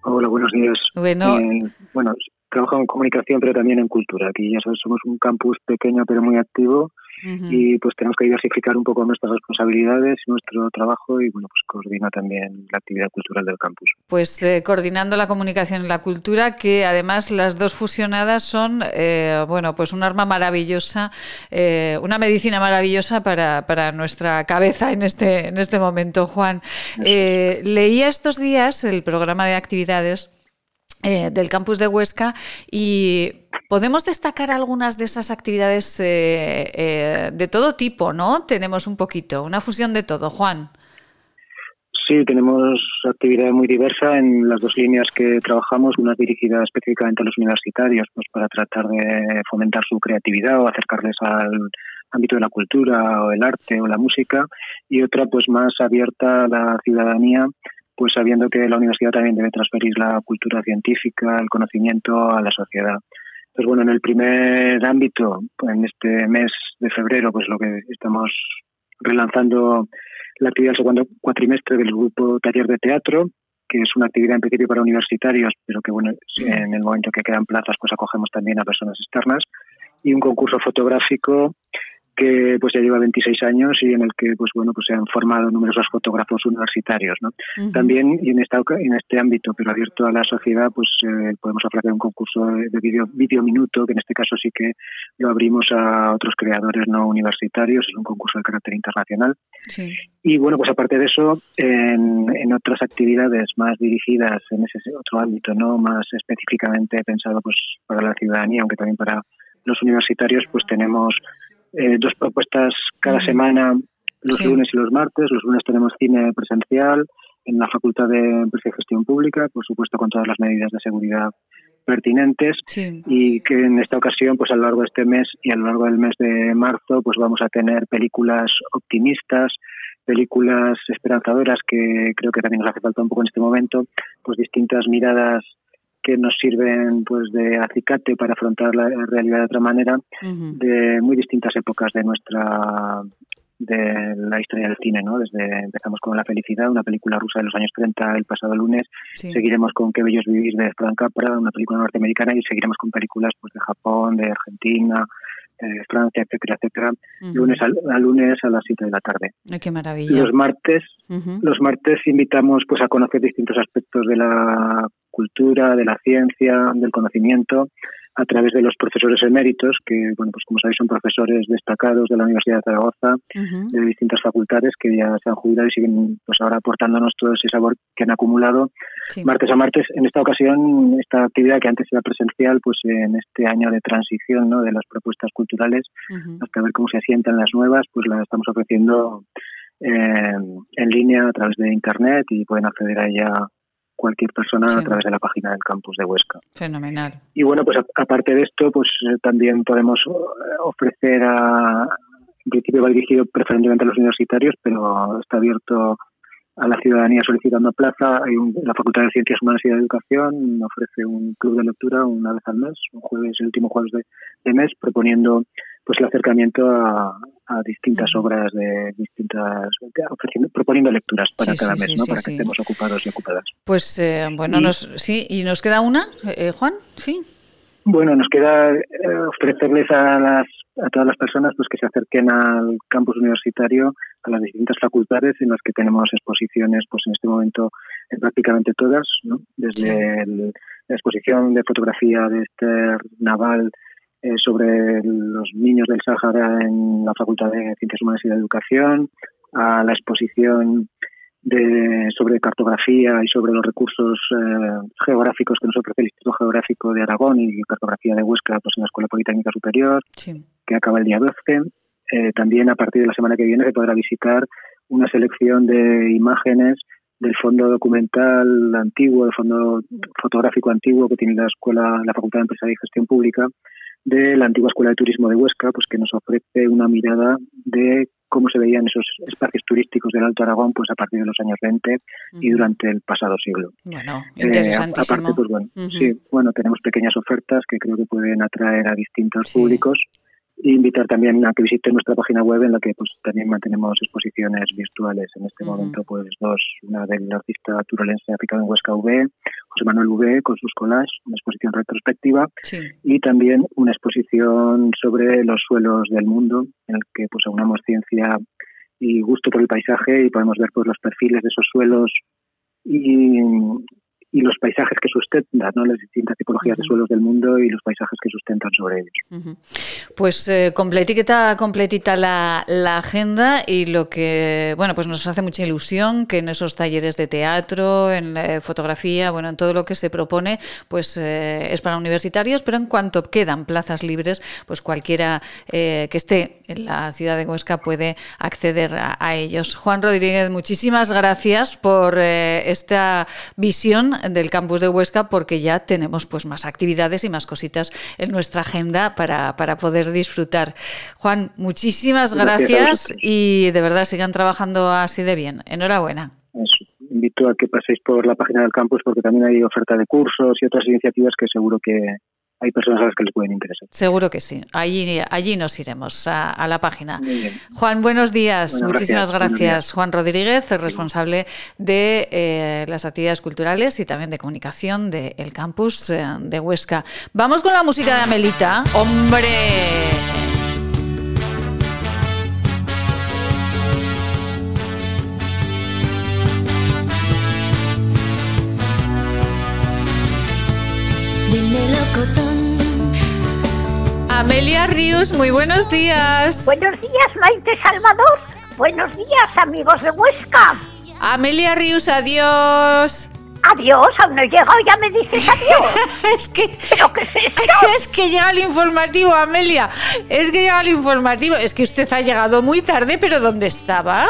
Hola, buenos días. Bueno, Eh, bueno, trabajo en comunicación, pero también en cultura. Aquí ya sabes, somos un campus pequeño, pero muy activo. Y pues tenemos que diversificar un poco nuestras responsabilidades, nuestro trabajo y bueno, pues coordina también la actividad cultural del campus. Pues eh, coordinando la comunicación y la cultura, que además las dos fusionadas son, eh, bueno, pues un arma maravillosa, eh, una medicina maravillosa para, para nuestra cabeza en este, en este momento, Juan. Eh, leía estos días el programa de actividades eh, del campus de Huesca y podemos destacar algunas de esas actividades eh, eh, de todo tipo, ¿no? Tenemos un poquito, una fusión de todo, Juan. Sí, tenemos actividad muy diversa en las dos líneas que trabajamos, una dirigida específicamente a los universitarios, pues para tratar de fomentar su creatividad o acercarles al ámbito de la cultura o el arte o la música, y otra pues más abierta a la ciudadanía, pues sabiendo que la universidad también debe transferir la cultura científica, el conocimiento a la sociedad. Pues bueno, en el primer ámbito, en este mes de febrero, pues lo que estamos relanzando la actividad del segundo cuatrimestre del grupo Taller de Teatro, que es una actividad en principio para universitarios, pero que bueno, en el momento que quedan plazas, pues acogemos también a personas externas, y un concurso fotográfico que pues ya lleva 26 años y en el que pues bueno pues se han formado numerosos fotógrafos universitarios ¿no? También y en esta en este ámbito pero abierto a la sociedad pues eh, podemos ofrecer un concurso de de video, video minuto que en este caso sí que lo abrimos a otros creadores no universitarios es un concurso de carácter internacional Sí. y bueno, pues aparte de eso, en, en otras actividades más dirigidas en ese otro ámbito, no más específicamente pensado pues para la ciudadanía, aunque también para los universitarios, pues tenemos eh, dos propuestas cada semana, los Sí. lunes y los martes. Los lunes tenemos cine presencial en la Facultad de Empresa y Gestión Pública, por supuesto con todas las medidas de seguridad pertinentes Sí. y que en esta ocasión, pues a lo largo de este mes y a lo largo del mes de marzo, pues vamos a tener películas optimistas, películas esperanzadoras que creo que también nos hace falta un poco en este momento, pues distintas miradas que nos sirven pues de acicate para afrontar la realidad de otra manera Ujú. de muy distintas épocas de nuestra de la historia del cine, ¿no? Desde empezamos con La Felicidad, una película rusa de los años 30 el pasado lunes, Sí. seguiremos con Qué bellos vivir de Frank Capra, una película norteamericana y seguiremos con películas pues de Japón, de Argentina, eh, Francia, etcétera, etcétera, Ujú. lunes a, a lunes a las 7 de la tarde. Ay, qué maravilla. Los martes Ujú. los martes invitamos pues a conocer distintos aspectos de la cultura, de la ciencia, del conocimiento a través de los profesores eméritos que bueno pues como sabéis son profesores destacados de la Universidad de Zaragoza Ujú. de distintas facultades que ya se han jubilado y siguen pues ahora aportándonos todo ese sabor que han acumulado Sí. martes a martes en esta ocasión esta actividad que antes era presencial pues en este año de transición ¿no? de las propuestas culturales Ujú. hasta ver cómo se asientan las nuevas, pues las estamos ofreciendo eh, en línea a través de internet y pueden acceder a ella cualquier persona Sí. a través de la página del campus de Huesca. Fenomenal. Y bueno, pues a- aparte de esto, pues eh, también podemos eh, ofrecer a, en principio va dirigido preferentemente a los universitarios, pero está abierto a la ciudadanía solicitando plaza. Hay un- la Facultad de Ciencias Humanas y de Educación ofrece un club de lectura una vez al mes, un jueves, el último jueves de, de mes, proponiendo pues el acercamiento a, a distintas obras de distintas, ofreciendo, proponiendo lecturas para Sí, cada sí, mes, sí, ¿no? para que estemos ocupados y ocupadas. Pues eh, bueno, Y- nos, sí, y nos queda una, eh, Juan, sí. Bueno, nos queda eh, ofrecerles a las a todas las personas pues que se acerquen al campus universitario, a las distintas facultades en las que tenemos exposiciones, pues en este momento en prácticamente todas, ¿no? Desde el- la exposición de fotografía de Esther Naval eh, sobre los niños del Sáhara en la Facultad de Ciencias Humanas y de Educación, a la exposición de, sobre cartografía y sobre los recursos eh, geográficos que nos ofrece el Instituto Geográfico de Aragón y cartografía de Huesca pues, en la Escuela Politécnica Superior, Sí. que acaba el día 12. Eh, también a partir de la semana que viene se podrá visitar una selección de imágenes del fondo documental antiguo, del fondo fotográfico antiguo que tiene la escuela, la Facultad de Empresa y Gestión Pública de la antigua Escuela de Turismo de Huesca, pues que nos ofrece una mirada de cómo se veían esos espacios turísticos del Alto Aragón pues a partir de los años 20 y durante el pasado siglo. Bueno, Eh, aparte, pues bueno, sí, bueno, tenemos pequeñas ofertas que creo que pueden atraer a distintos públicos invitar también a que visiten nuestra página web en la que pues también mantenemos exposiciones virtuales en este momento pues dos una del artista turolense aficado en Huesca V José Manuel V con sus collages una exposición retrospectiva Sí. y también una exposición sobre los suelos del mundo en el que pues aunamos ciencia y gusto por el paisaje y podemos ver pues los perfiles de esos suelos y, y los paisajes que sustentan, ¿no? las distintas tipologías de suelos del mundo y los paisajes que sustentan sobre ellos. Pues eh, completita, completita la, la agenda y lo que, bueno, pues nos hace mucha ilusión que en esos talleres de teatro, en la fotografía, bueno, en todo lo que se propone, pues eh, es para universitarios, pero en cuanto quedan plazas libres, pues cualquiera eh, que esté en la ciudad de Huesca puede acceder a, a ellos. Juan Rodríguez, muchísimas gracias por eh, esta visión del campus de Huesca, porque ya tenemos pues más actividades y más cositas en nuestra agenda para, para poder disfrutar. Juan, muchísimas Gracias y de verdad sigan trabajando así de bien. Enhorabuena. Eso. Invito a que paséis por la página del campus porque también hay oferta de cursos y otras iniciativas que seguro que hay personas a las que les pueden interesar. Seguro que sí. Allí, allí nos iremos a, a la página. Juan, buenos días. Bueno, Muchísimas gracias. Gracias. Juan Rodríguez, el responsable de eh, las actividades culturales y también de comunicación del campus eh, de Huesca. Vamos con la música de Amelita. ¡Hombre! Amelia Rius, muy buenos días. Buenos días, Maite Salvador. Buenos días, amigos de Huesca. Amelia Rius, adiós. Adiós, aún no he llegado, ya me dices adiós. es que. ¿Pero qué es esto? Es que llega el informativo, Amelia. Es que llega el informativo. Es que usted ha llegado muy tarde, pero ¿dónde estaba?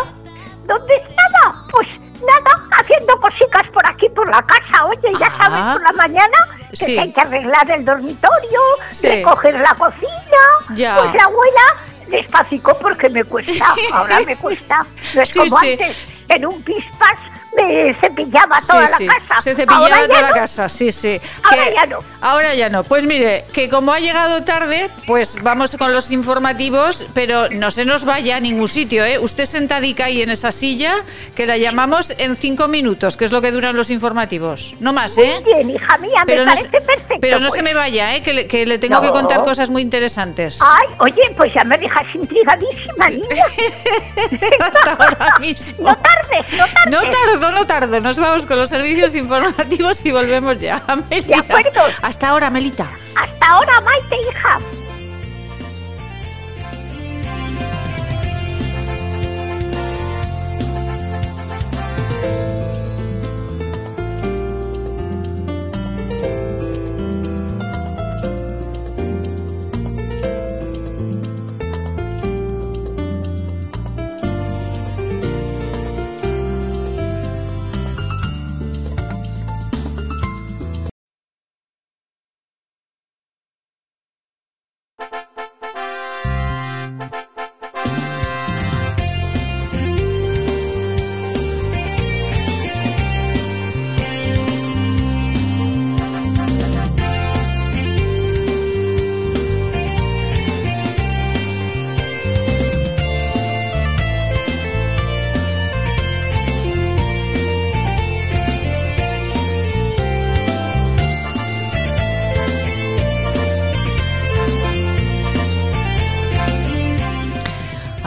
¿Dónde estaba? Pues nada, haciendo cositas por aquí, por la casa. Oye, ya sabes, por la mañana que Sí. hay que arreglar el dormitorio, Sí. recoger la cocina. Ya. Pues la abuela, despacito porque me cuesta. Ahora me cuesta. No es Sí, como antes. en un pispas me cepillaba toda sí, la casa. Se cepillaba Ahora toda la no. casa, sí, sí. Ahora Que- ya no. Ahora ya no. Pues mire, que como ha llegado tarde, pues vamos con los informativos, pero no se nos vaya a ningún sitio, ¿eh? Usted sentadica ahí en esa silla, que la llamamos en cinco minutos, que es lo que duran los informativos. No más, ¿eh? Muy bien, hija mía, me no parece se, perfecto. pero no pues. se me vaya, ¿eh? Que le, que le tengo que No. contar cosas muy interesantes. Ay, oye, pues ya me dejas intrigadísima, niña. Hasta ahora mismo. No tardes, no tardes. No tardo, no tardo. Nos vamos con los servicios informativos y volvemos ya. Amelia. De acuerdo. Hasta ahora, Melita. Hasta ahora, Maite, hija.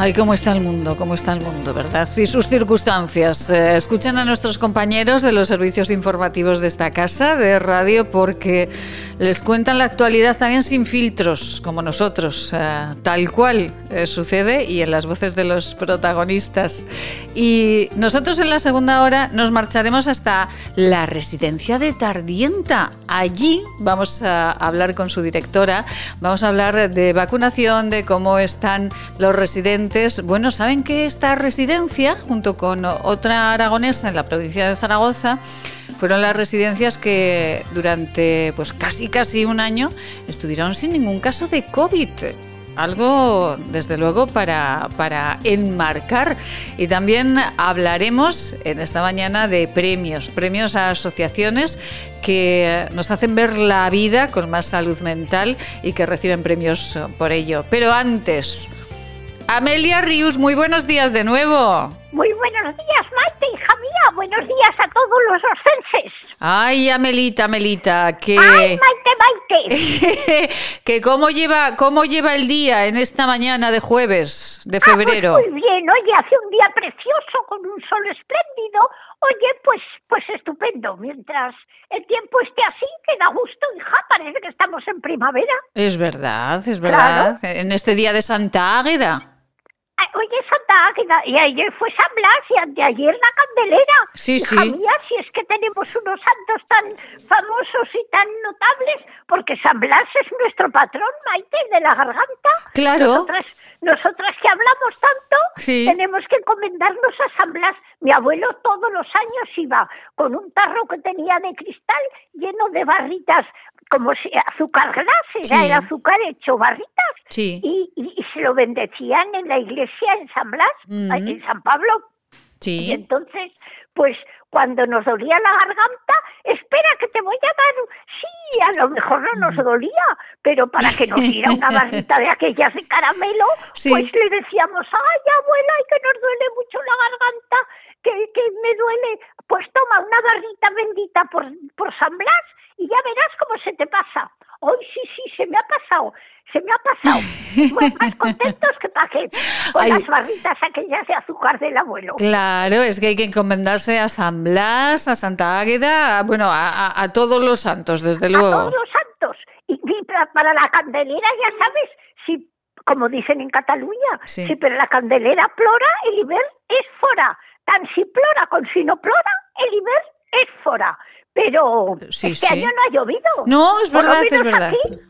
Ay, cómo está el mundo, cómo está el mundo, ¿verdad? Y sus circunstancias. Eh, escuchen a nuestros compañeros de los servicios informativos de esta casa de radio porque les cuentan la actualidad también sin filtros, como nosotros, eh, tal cual eh, sucede y en las voces de los protagonistas. Y nosotros en la segunda hora nos marcharemos hasta la residencia de Tardienta. Allí vamos a hablar con su directora, vamos a hablar de vacunación, de cómo están los residentes. Bueno, saben que esta residencia, junto con otra aragonesa en la provincia de Zaragoza, fueron las residencias que durante pues casi casi un año estuvieron sin ningún caso de COVID. Algo, desde luego, para, para enmarcar. Y también hablaremos en esta mañana de premios, premios a asociaciones que nos hacen ver la vida con más salud mental y que reciben premios por ello. Pero antes, Amelia Rius, muy buenos días de nuevo. Muy buenos días, Maite, hija mía. Buenos días a todos los osenses. Ay, Amelita, Amelita, que... Ay, Maite, Maite. que cómo lleva, cómo lleva el día en esta mañana de jueves de febrero. Ah, pues muy bien, oye, hace un día precioso con un sol espléndido. Oye, pues, pues estupendo. Mientras el tiempo esté así, que da gusto, hija. Parece que estamos en primavera. Es verdad, es verdad. En este día de Santa Águeda. Oye, Santa Águeda, y ayer fue San Blas y anteayer la Candelera. Sí, Hija sí. mía, si es que tenemos unos santos tan famosos y tan notables, porque San Blas es nuestro patrón, Maite, de la garganta. Claro. Nosotras, nosotras que hablamos tanto, Sí. tenemos que encomendarnos a San Blas. Mi abuelo todos los años iba con un tarro que tenía de cristal lleno de barritas, como si azúcar glass, era Sí. el azúcar hecho barritas Sí. y, y- y se lo bendecían en la iglesia en San Blas, Mm. en San Pablo. Y Sí. entonces, pues cuando nos dolía la garganta, espera que te voy a dar. Sí, a lo mejor no nos dolía, pero para que nos diera una barrita de aquellas de caramelo, Sí. pues le decíamos, ay abuela, ay que nos duele mucho la garganta, que, que me duele. Pues toma una barrita bendita por, por San Blas y ya verás cómo se te pasa. Hoy sí, sí, se me ha pasado, se me ha pasado. Pues más contentos que para qué, con Ay. las barritas aquellas de azúcar del abuelo. Claro, es que hay que encomendarse a San Blas, a Santa Águeda, bueno, a, a- a todos los santos, desde a luego. todos los santos. Y, y para, la candelera, ya sabes, si, como dicen en Cataluña, Sí. si per la candelera plora, el hivern es fora. Tan si plora con si no plora, el hivern es fora. Pero Sí, este sí. año no ha llovido. No, es verdad, es verdad. aquí,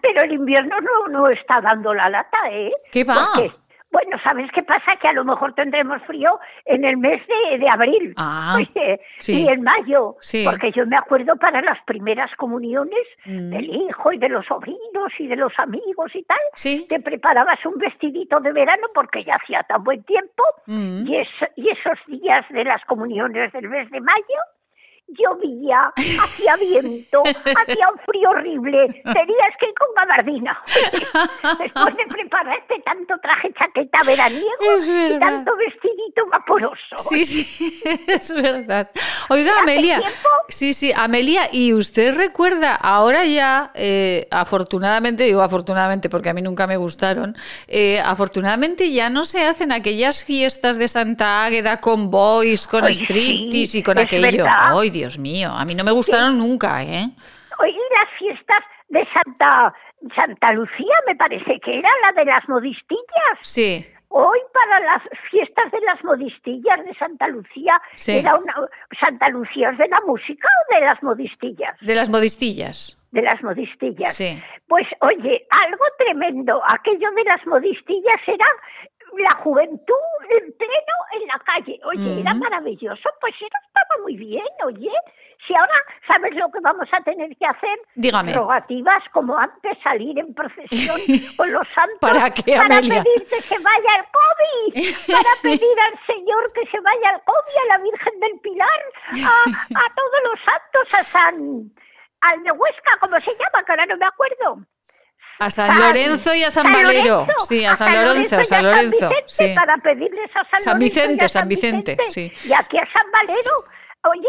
pero el invierno no, no está dando la lata, ¿eh? ¿Qué va? Porque, Bueno, ¿sabes qué pasa? Que a lo mejor tendremos frío en el mes de, de abril. Ah, Oye, sí. Y en mayo. Sí. Porque yo me acuerdo para las primeras comuniones Mm. del hijo y de los sobrinos y de los amigos y tal. Sí. Te preparabas un vestidito de verano porque ya hacía tan buen tiempo. Mm. Y, es- y esos días de las comuniones del mes de mayo llovía, hacía viento, hacía un frío horrible, tenías que ir con gabardina. Después de prepararte tanto traje chaqueta veraniego y tanto vestidito vaporoso. Sí, sí, es verdad. Oiga, Amelia, sí, sí, Amelia, ¿y usted recuerda, ahora ya, eh, afortunadamente, digo afortunadamente porque a mí nunca me gustaron, eh, afortunadamente ya no se hacen aquellas fiestas de Santa Águeda con boys, con striptease sí, y con aquello? Ay, Dios mío, a mí no me gustaron nunca, ¿eh? Oye, las fiestas de Santa, Santa Lucía, me parece que era la de las modistillas. Sí, Hoy para las fiestas de las modistillas de Santa Lucía, Sí. era una Santa Lucía es de la música o de las modistillas, de las modistillas. de las modistillas. Sí. Pues oye, algo tremendo, aquello de las modistillas era la juventud en pleno en la calle. Oye, era maravilloso, pues era estaba muy bien, oye. Si ahora sabes lo que vamos a tener que hacer, Dígame. rogativas como antes salir en procesión con los santos ¿Para qué, para pedir que se vaya el COVID, para pedir al Señor que se vaya el COVID, a la Virgen del Pilar, a, a todos los santos, a San al de Huesca, ¿cómo se llama? Que ahora no me acuerdo. A San Lorenzo y a San Valero. Lorenzo, Sí, a San Lorenzo, a San Lorenzo. Vicente, Sí. Para pedirles a San, San Lorenzo y a Vicente, San Vicente, sí. Y aquí a San Valero. Oye,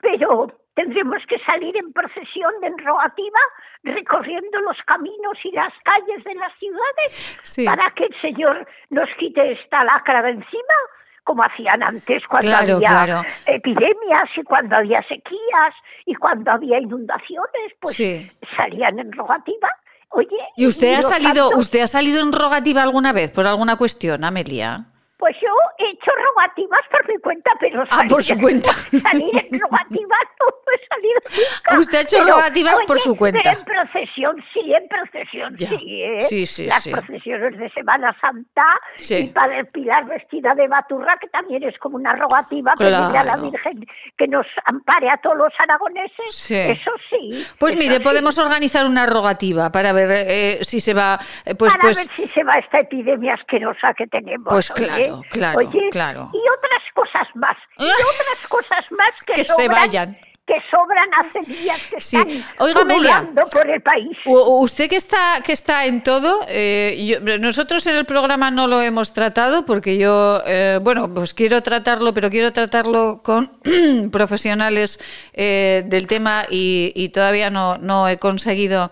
pero tendremos que salir en procesión de rogativa recorriendo los caminos y las calles de las ciudades Sí. para que el Señor nos quite esta lacra de encima, como hacían antes cuando Claro, había claro. epidemias y cuando había sequías y cuando había inundaciones, pues Sí. salían en rogativa. Oye, ¿Y usted ha salido, usted ha salido en rogativa alguna vez por alguna cuestión, Amelia? Pues yo he hecho rogativas por mi cuenta, pero Ah, por su cuenta. salir en rogativas no he salido nunca. Usted ha hecho Pero, rogativas por su cuenta. En procesión, sí, en procesión, Ya. sí. ¿eh? Sí, sí, Las sí. procesiones de Semana Santa Sí. y para el Pilar vestida de baturra, que también es como una rogativa, pedirle a la Claro. Virgen que nos ampare a todos los aragoneses. Sí. Eso sí. Pues eso mire, podemos organizar una rogativa para ver eh, si se va. eh, pues, para pues, ver si se va esta epidemia asquerosa que tenemos. Pues oye. Claro, claro, Oye, claro. Y otras cosas más. Y otras cosas más que, Que se sobran, vayan. Que sobran hace días que Sí. están Oiga, Amelia. por el país. Usted que está, que está en todo, eh, yo- nosotros en el programa no lo hemos tratado porque yo, eh, bueno, pues quiero tratarlo, pero quiero tratarlo con profesionales eh, del tema y, y todavía no, no he conseguido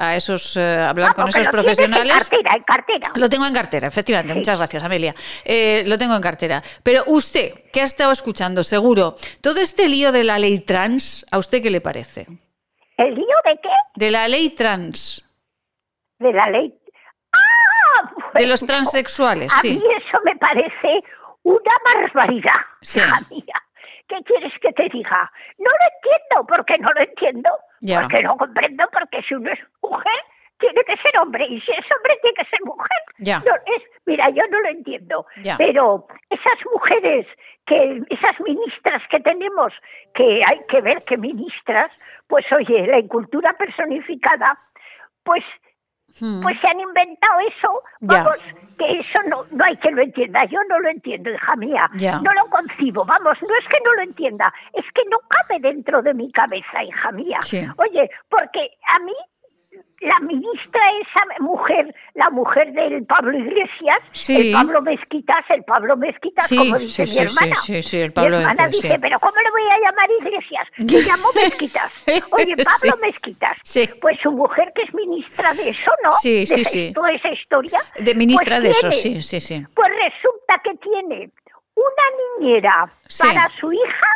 a esos hablar con Vamos, esos profesionales. En cartera, en cartera. Lo tengo en cartera, efectivamente. Muchas gracias, Amelia. Lo tengo en cartera. Pero usted, que ha estado escuchando, seguro, todo este lío de la ley trans, ¿a usted qué le parece? ¿El lío de qué? De la ley trans, De la ley. ¡Ah! de los transexuales, A sí. mí eso me parece una barbaridad, Sí. mía. ¿Qué quieres que te diga? No lo entiendo, porque no lo entiendo. Ya. Porque no comprendo, porque si uno es mujer, tiene que ser hombre, y si es hombre, tiene que ser mujer. Ya. No, es, mira, yo no lo entiendo. Ya. Pero esas mujeres, que esas ministras que tenemos, que hay que ver que ministras, pues oye, la incultura personificada, pues Hmm. pues se han inventado eso. Ya. Vamos, que eso no, no hay que lo entienda. Yo no lo entiendo, hija mía. Ya. No lo concibo. Vamos, no es que no lo entienda, es que no cabe dentro de mi cabeza, hija mía. Sí. Oye, porque a mí la ministra esa mujer, la mujer del Pablo Iglesias, Sí. el Pablo Mezquitas, el Pablo Mezquitas, Sí, como dice sí, mi hermana. sí, sí, sí, el Pablo mi hermana dice, pero ¿cómo le voy a llamar Iglesias? Me llamo Mezquitas. Oye, Pablo. Mezquitas. Sí. Pues su mujer que es ministra de eso, ¿no? Sí, De sí, esa- sí. Toda esa historia. De ministra Pues de eso, sí, sí, sí. Pues resulta que tiene una niñera para su hija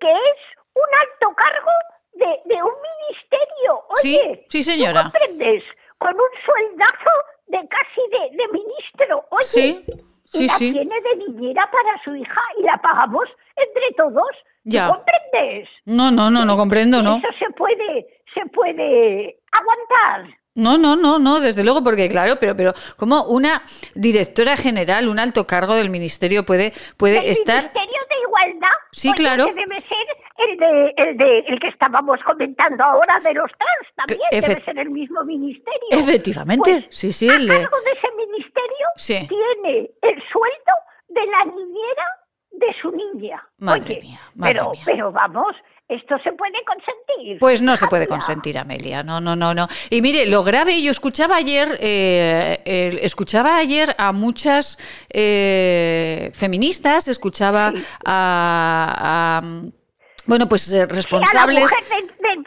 que es un alto cargo de, de un ministerio. Oye, sí, señora. ¿tú comprendes? Con un sueldazo de casi de, de ministro. Oye, Sí, sí, y la sí. tiene de niñera para su hija y la pagamos entre todos. ¿Tú Ya. comprendes? No, no, no, no comprendo, ¿no? Eso se puede, se puede aguantar. No, no, no, no, desde luego, porque claro, pero, pero como una directora general, un alto cargo del ministerio puede, puede El estar. Ministerio de Igualdad. Sí, claro. debe ser el de, el de el que estábamos comentando ahora de los trans también efe- debe ser el mismo ministerio. Efectivamente, Pues, sí, sí. a cargo de ese ministerio Sí. tiene el sueldo de la niñera de su niña. Madre Oye, mía, madre pero, mía. pero vamos, esto se puede consentir. Pues no se puede consentir, Amelia. No, no, no, no. Y mire, lo grave, yo escuchaba ayer, eh, escuchaba ayer a muchas eh, feministas, escuchaba a, a, bueno, pues eh, Sí, a la responsables. mujer.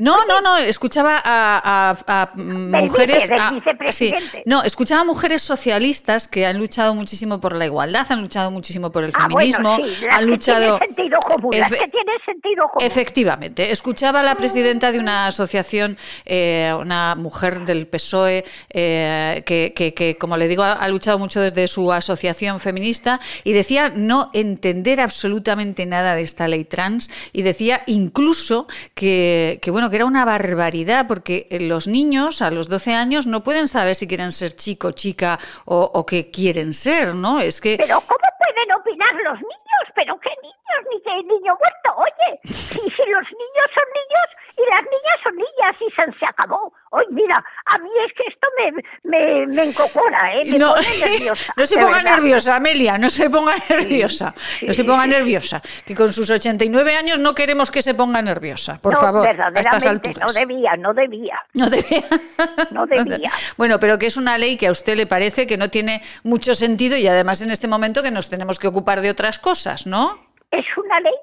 No, no, no, escuchaba a, a- a, Del mujeres. vice, del a- vicepresidente. sí, no, escuchaba a mujeres socialistas que han luchado muchísimo por la igualdad, han luchado muchísimo por el Ah, feminismo, bueno, sí, las han que luchado. tienen sentido común, Efe- que tienen sentido común. Efectivamente. Escuchaba a la presidenta de una asociación, eh, una mujer del PSOE, eh, que, que- que, como le digo, ha, ha luchado mucho desde su asociación feminista y decía no entender absolutamente nada de esta ley trans y decía incluso que, que, bueno, que era una barbaridad porque los niños a los 12 años no pueden saber si quieren ser chico, chica o, o qué quieren ser, ¿no? Es que... Pero ¿cómo pueden opinar los niños? ¿Pero qué niños? Ni qué niño muerto. Oye, si, si los niños son niños y las niñas son niñas y se, se acabó. Oye, mira, a mí es que esto me, me, me encocora, ¿eh? Me No, pone nerviosa. no se ponga verdad. nerviosa, Amelia, no se ponga nerviosa. No se ponga nerviosa. Que con sus 89 años no queremos que se ponga nerviosa, por no, favor, a estas verdaderamente, alturas. no debía, no debía. No debía. No debía. Bueno, pero que es una ley que a usted le parece que no tiene mucho sentido y además en este momento que nos tenemos que ocupar de otras cosas, ¿no? Es una ley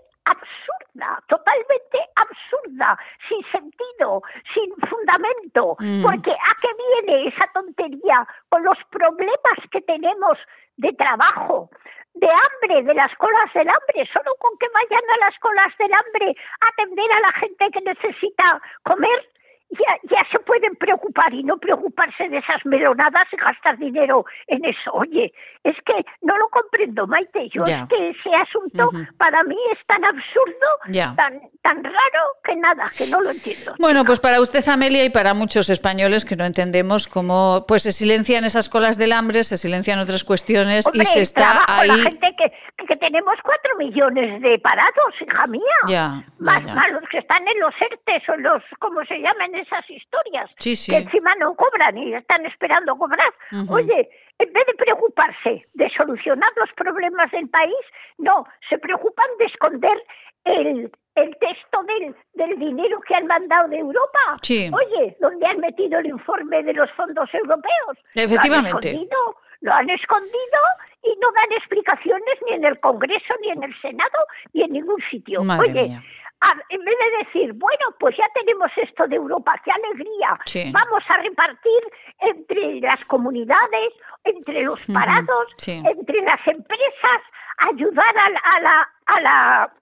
absurda, totalmente absurda, sin sentido, sin fundamento. Mm. Porque ¿a qué viene esa tontería con los problemas que tenemos de trabajo? De hambre, de las colas del hambre, solo con que vayan a las colas del hambre a atender a la gente que necesita comer, ya, ya se pueden preocupar y no preocuparse de esas melonadas y gastar dinero en eso. Oye, es que no lo comprendo, Maite. Yo es que ese asunto para mí es tan absurdo, tan, tan raro que nada, que no lo entiendo. Bueno, pues para usted, Amelia, y para muchos españoles que no entendemos cómo pues se silencian esas colas del hambre, se silencian otras cuestiones Hombre, y se está ahí. la gente que, que tenemos cuatro millones de parados, hija mía. Ya, más, ya, más los que están en los ERTES o en los, ¿cómo se llaman esas historias? Sí, sí. Que encima no cobran y están esperando cobrar. Oye, en vez de preocuparse de solucionar los problemas del país, no, se preocupan de esconder el, el texto del, del dinero que han mandado de Europa. Sí. Oye, donde han metido el informe de los fondos europeos. Efectivamente. Lo han escondido, lo han escondido y no dan explicaciones ni en el Congreso, ni en el Senado, ni en ningún sitio. Madre Oye, mía. a- en vez de decir, bueno, pues ya tenemos esto de Europa, qué alegría, Sí. vamos a repartir entre las comunidades, entre los parados, sí. entre las empresas, ayudar a a la, a la-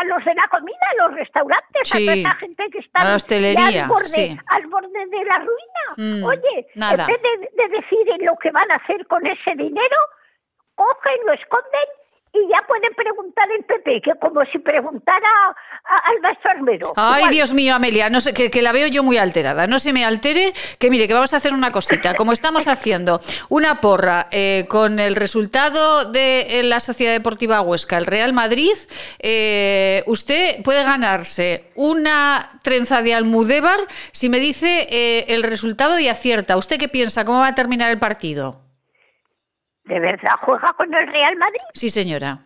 a los de la comida, a los restaurantes, a Sí, toda esa gente que está a la ya hostelería, al borde, sí. al borde de la ruina. Mm, Oye, nada. en vez de, de decir en lo que van a hacer con ese dinero, cogen, lo esconden y ya pueden preguntar el PP, que como si preguntara a- al maestro Armero. Ay, Igual. Dios mío, Amelia, no sé, que, que la veo yo muy alterada. No se me altere, que mire, que vamos a hacer una cosita. Como estamos haciendo una porra eh, con el resultado de eh, la Sociedad Deportiva Huesca, el Real Madrid, eh, usted puede ganarse una trenza de Almudévar si me dice eh, el resultado y acierta. ¿Usted qué piensa? ¿Cómo va a terminar el partido? ¿De verdad juega con el Real Madrid? Sí, señora.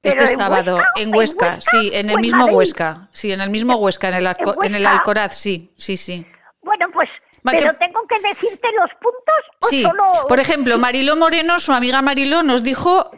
¿Pero Este sábado Huesca? en ¿En Huesca, sí, en el mismo Madrid? Huesca, sí, en el mismo Huesca, en el, Alco- en el? Alcoraz, sí, sí, sí. Bueno, pues, pero tengo que decirte los puntos o Sí, solo... por ejemplo, Mariló Moreno, su amiga Mariló, nos dijo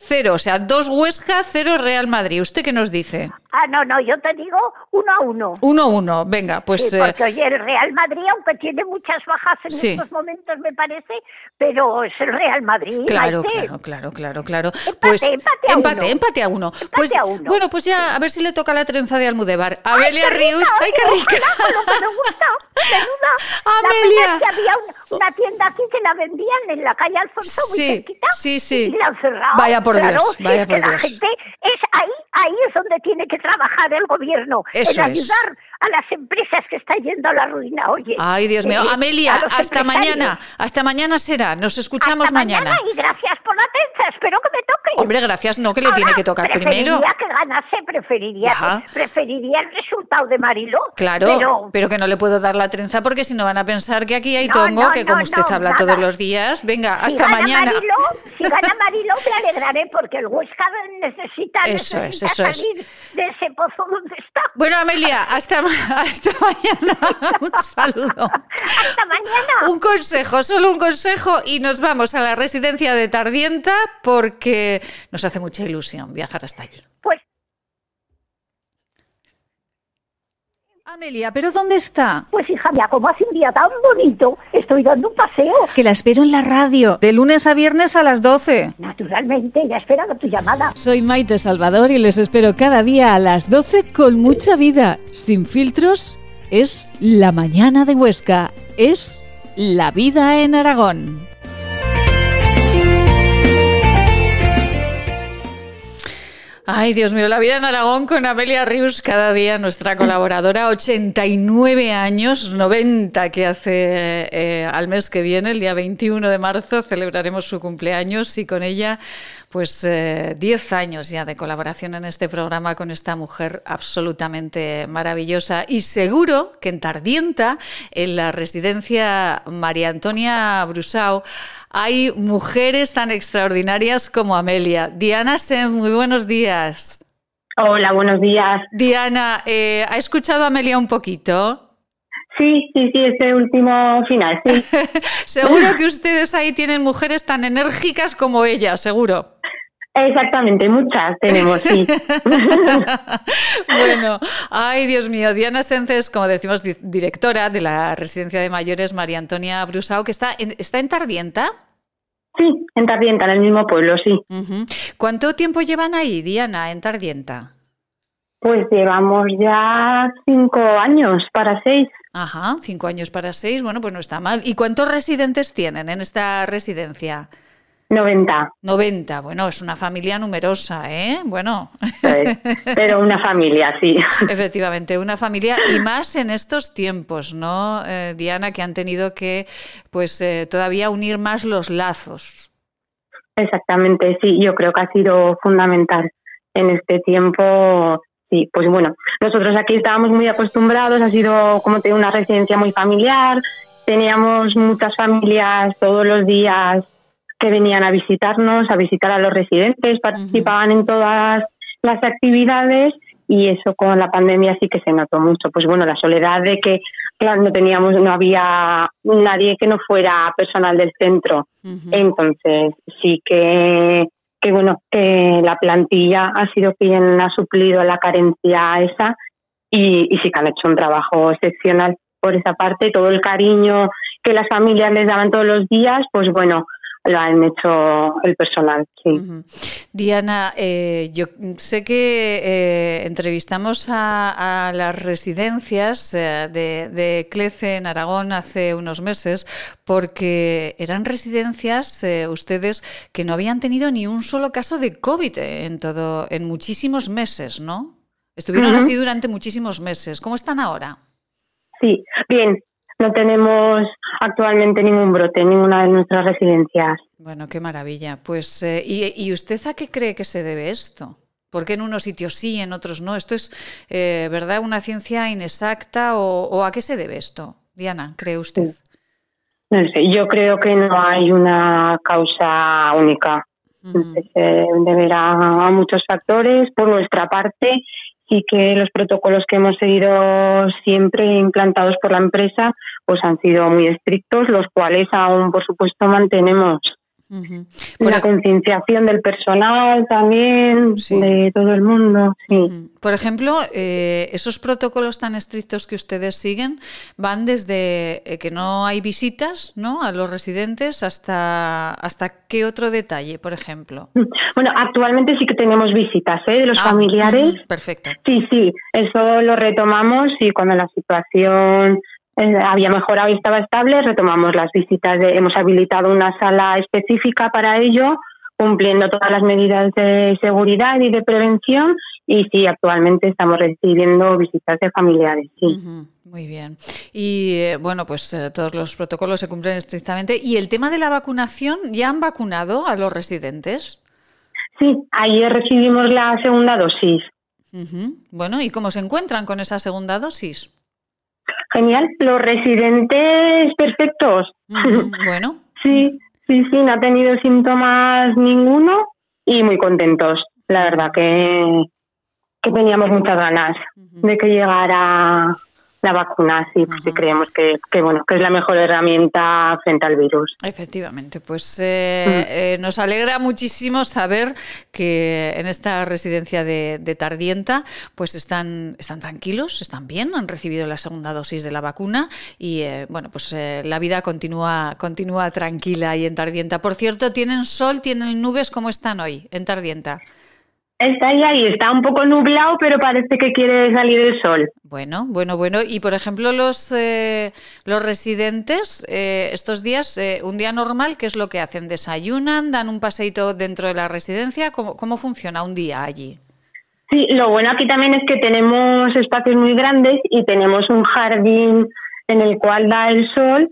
2-0, o sea, 2 Huesca, 0 Real Madrid. ¿Usted qué nos dice? Ah, no, no, yo te digo uno a uno. 1-1, venga, pues... Sí, eh, porque oye, el Real Madrid, aunque tiene muchas bajas en Sí. estos momentos, me parece, pero es el Real Madrid. Claro, claro, claro, claro, claro. Empate, pues empate a empate, uno. empate a uno. pues, a uno. Bueno, pues ya a ver si le toca la trenza de Almudevar. ¡Ay, Amelia qué Rius, rica! ¡ay, qué rica! Ojalá, lo que me gusta, menuda. Amelia. La que había un- una tienda aquí que la vendían en la calle Alfonso, muy Sí, cerquita, sí, sí. y la han cerrado. Vaya por Claro, Dios, vaya por la Dios. gente es ahí, ahí es donde tiene que trabajar el gobierno, Eso en es. A las empresas que están yendo a la ruina, oye. Ay, Dios mío. Eh, Amelia, a los hasta mañana. Hasta mañana será. Nos escuchamos Hasta mañana. Y gracias por la atención, espero que me toque. Hombre, gracias, no, que le tiene que tocar preferiría primero. que ganase, preferiría, Ya. preferiría el resultado de Mariló. Claro, Pero, pero... que no le puedo dar la trenza porque si no van a pensar que aquí hay No, tongo, no, que no, como usted habla nada. todos los días. Venga, si hasta gana mañana. Si gana Mariló, me alegraré porque el Huesca necesita, Eso es, necesita eso es. salir de ese pozo donde está. Bueno, Amelia, hasta, ma- hasta mañana. Un saludo. Hasta mañana. Un consejo, solo un consejo y nos vamos a la residencia de Tardienta porque nos hace mucha ilusión viajar hasta allí. Pues Amelia, ¿pero dónde está? Pues hija mía, como hace un día tan bonito, estoy dando un paseo. Que la espero en la radio, de lunes a viernes a las 12. Naturalmente, ya esperaba tu llamada. Soy Maite Salvador y les espero cada día a las 12 con mucha vida. Sin filtros, es la mañana de Huesca. Es la vida en Aragón. Ay, Dios mío, la vida en Aragón con Amelia Rius, cada día nuestra colaboradora, 89 años, 90 que hace eh, al mes que viene, el día 21 de marzo, celebraremos su cumpleaños y con ella, pues eh, 10 años ya de colaboración en este programa con esta mujer absolutamente maravillosa. Y seguro que en Tardienta, en la residencia María Antonia Brusao, hay mujeres tan extraordinarias como Amelia. Diana Senz, muy buenos días. Hola, buenos días. Diana, eh, ¿ha escuchado a Amelia un poquito? Sí, sí, sí, ese último final, sí. seguro que ustedes ahí tienen mujeres tan enérgicas como ella, seguro. Exactamente, muchas tenemos, sí. bueno, ay Dios mío, Diana Sences, como decimos, di- directora de la residencia de mayores María Antonia Brusao, que está en, está en Tardienta. Sí, en Tardienta, en el mismo pueblo, sí. ¿Cuánto tiempo llevan ahí, Diana, en Tardienta? Pues llevamos ya cinco años para seis. Ajá, cinco años para seis, bueno, pues no está mal. ¿Y cuántos residentes tienen en esta residencia? 90. 90, bueno, es una familia numerosa, ¿eh? Bueno. Pues, pero una familia, sí. Efectivamente, una familia y más en estos tiempos, ¿no, eh, Diana? Que han tenido que, pues, eh, todavía unir más los lazos. Exactamente, sí, yo creo que ha sido fundamental en este tiempo. Sí, pues bueno, nosotros aquí estábamos muy acostumbrados, ha sido, como te una residencia muy familiar, teníamos muchas familias todos los días que venían a visitarnos, a visitar a los residentes, participaban en todas las actividades y eso con la pandemia sí que se notó mucho. Pues bueno, la soledad de que, claro, no teníamos, no había nadie que no fuera personal del centro. Entonces sí que, que bueno, que la plantilla ha sido quien ha suplido la carencia esa y, y sí que han hecho un trabajo excepcional por esa parte. Todo el cariño que las familias les daban todos los días, pues bueno, lo han hecho el personal, sí. Diana, eh, yo sé que eh, entrevistamos a, a las residencias eh, de, de Clece en Aragón hace unos meses porque eran residencias eh, ustedes que no habían tenido ni un solo caso de COVID en todo, en muchísimos meses, ¿no? Estuvieron así durante muchísimos meses. ¿Cómo están ahora? Sí, bien, no tenemos actualmente ningún brote en ninguna de nuestras residencias. Bueno, qué maravilla. Pues, eh, ¿y, y usted a qué cree que se debe esto? ¿Por qué en unos sitios sí, en otros no? ¿Esto es, eh, verdad, una ciencia inexacta o, o a qué se debe esto? Diana, ¿cree usted? No sé, yo creo que no hay una causa única. Se deberá a muchos factores. Por nuestra parte, sí que los protocolos que hemos seguido siempre implantados por la empresa pues han sido muy estrictos, los cuales aún, por supuesto, mantenemos. La concienciación del personal también, de todo el mundo. Sí. Por ejemplo, eh, esos protocolos tan estrictos que ustedes siguen van desde eh, que no hay visitas ¿no? a los residentes hasta, hasta qué otro detalle, por ejemplo. Bueno, actualmente sí que tenemos visitas ¿eh? de los Ah, familiares. Perfecto. Sí, sí, eso lo retomamos y cuando la situación había mejorado y estaba estable, retomamos las visitas. de- hemos habilitado una sala específica para ello cumpliendo todas las medidas de seguridad y de prevención y sí, actualmente estamos recibiendo visitas de familiares, sí. Muy bien. Y eh, bueno, pues eh, todos los protocolos se cumplen estrictamente. ¿Y el tema de la vacunación? ¿Ya han vacunado a los residentes? Sí, ayer recibimos la segunda dosis. Bueno, ¿y cómo se encuentran con esa segunda dosis? Genial, los residentes perfectos. Bueno, Sí, sí, sí, no ha tenido síntomas ninguno y muy contentos. La verdad que, que teníamos muchas ganas de que llegara la vacuna, sí, porque creemos que, que, bueno, que es la mejor herramienta frente al virus. efectivamente. Pues eh, eh, nos alegra muchísimo saber que en esta residencia de, de Tardienta pues están, están tranquilos, están bien, han recibido la segunda dosis de la vacuna y eh, bueno, pues eh, la vida continúa, continúa tranquila ahí en Tardienta. Por cierto, ¿tienen sol, tienen nubes? ¿Cómo están hoy en Tardienta? Está ahí, ahí, está un poco nublado, pero parece que quiere salir el sol. Bueno, bueno, bueno. Y por ejemplo, los, eh, los residentes, eh, estos días, eh, un día normal, ¿qué es lo que hacen? ¿Desayunan? ¿Dan un paseíto dentro de la residencia? ¿Cómo, cómo funciona un día allí? Sí, lo bueno aquí también es que tenemos espacios muy grandes y tenemos un jardín en el cual da el sol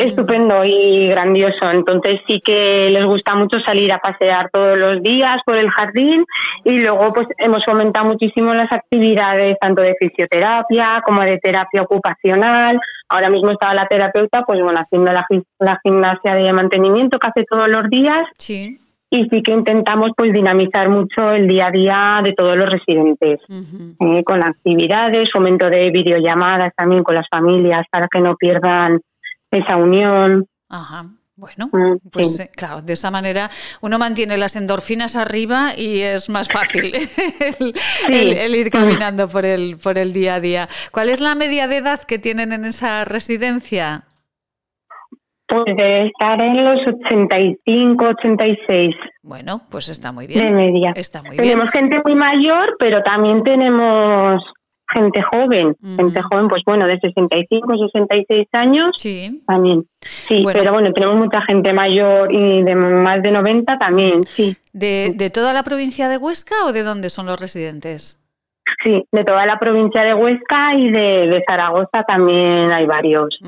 estupendo y grandioso. Entonces sí que les gusta mucho salir a pasear todos los días por el jardín y luego pues hemos fomentado muchísimo las actividades tanto de fisioterapia como de terapia ocupacional. Ahora mismo estaba la terapeuta pues bueno haciendo la, la gimnasia de mantenimiento que hace todos los días. Sí. Y sí que intentamos pues dinamizar mucho el día a día de todos los residentes eh, con actividades, fomento de videollamadas también con las familias para que no pierdan esa unión. Ajá. Bueno, Mm, pues sí. eh, claro, de esa manera uno mantiene las endorfinas arriba y es más fácil el, el- el ir caminando por el, por el día a día. ¿Cuál es la media de edad que tienen en esa residencia? Pues debe estar en los 85, 86 Bueno, pues está muy bien. de media. Está muy bien. tenemos gente muy mayor, pero también tenemos gente joven. Gente joven, pues bueno, de 65, 66 años. Sí. También. Sí, pero bueno, tenemos mucha gente mayor y de más de 90 también, sí. ¿De, de toda la provincia de Huesca o de dónde son los residentes? Sí, de toda la provincia de Huesca y de, Zaragoza también hay varios.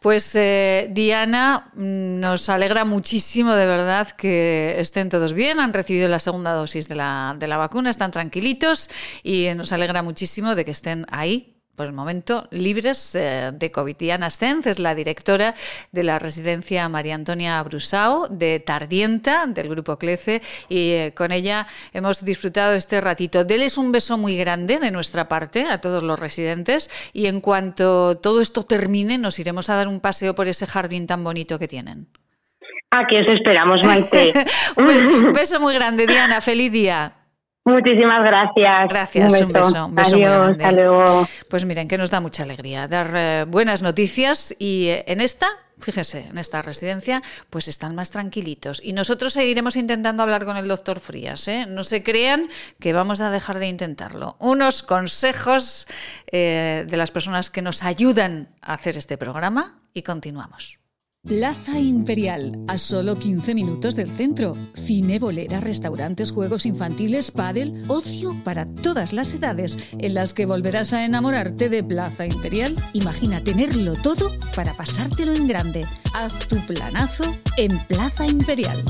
Pues eh, Diana, mm, nos alegra muchísimo de verdad que estén todos bien, han recibido la segunda dosis de la, de la vacuna, están tranquilitos y nos alegra muchísimo de que estén ahí. Por el momento, libres eh, de COVID. Diana Stenz es la directora de la residencia María Antonia Brusao de Tardienta, del Grupo Clece, y eh, con ella hemos disfrutado este ratito. Deles un beso muy grande de nuestra parte a todos los residentes y en cuanto todo esto termine nos iremos a dar un paseo por ese jardín tan bonito que tienen. Aquí os esperamos, Maite. un beso muy grande, Diana. Feliz día. Muchísimas gracias. Gracias, un beso, un beso muy Adiós, grande. hasta luego. Pues miren, que nos da mucha alegría dar eh, buenas noticias y eh, en esta, fíjese, en esta residencia, pues están más tranquilitos. Y nosotros seguiremos intentando hablar con el doctor Frías. ¿eh? No se crean que vamos a dejar de intentarlo. Unos consejos eh, de las personas que nos ayudan a hacer este programa y continuamos. Plaza Imperial, a solo 15 minutos del centro. Cine, bolera, restaurantes, juegos infantiles, pádel, ocio para todas las edades, en las que volverás a enamorarte de Plaza Imperial. Imagina tenerlo todo para pasártelo en grande. Haz tu planazo en Plaza Imperial.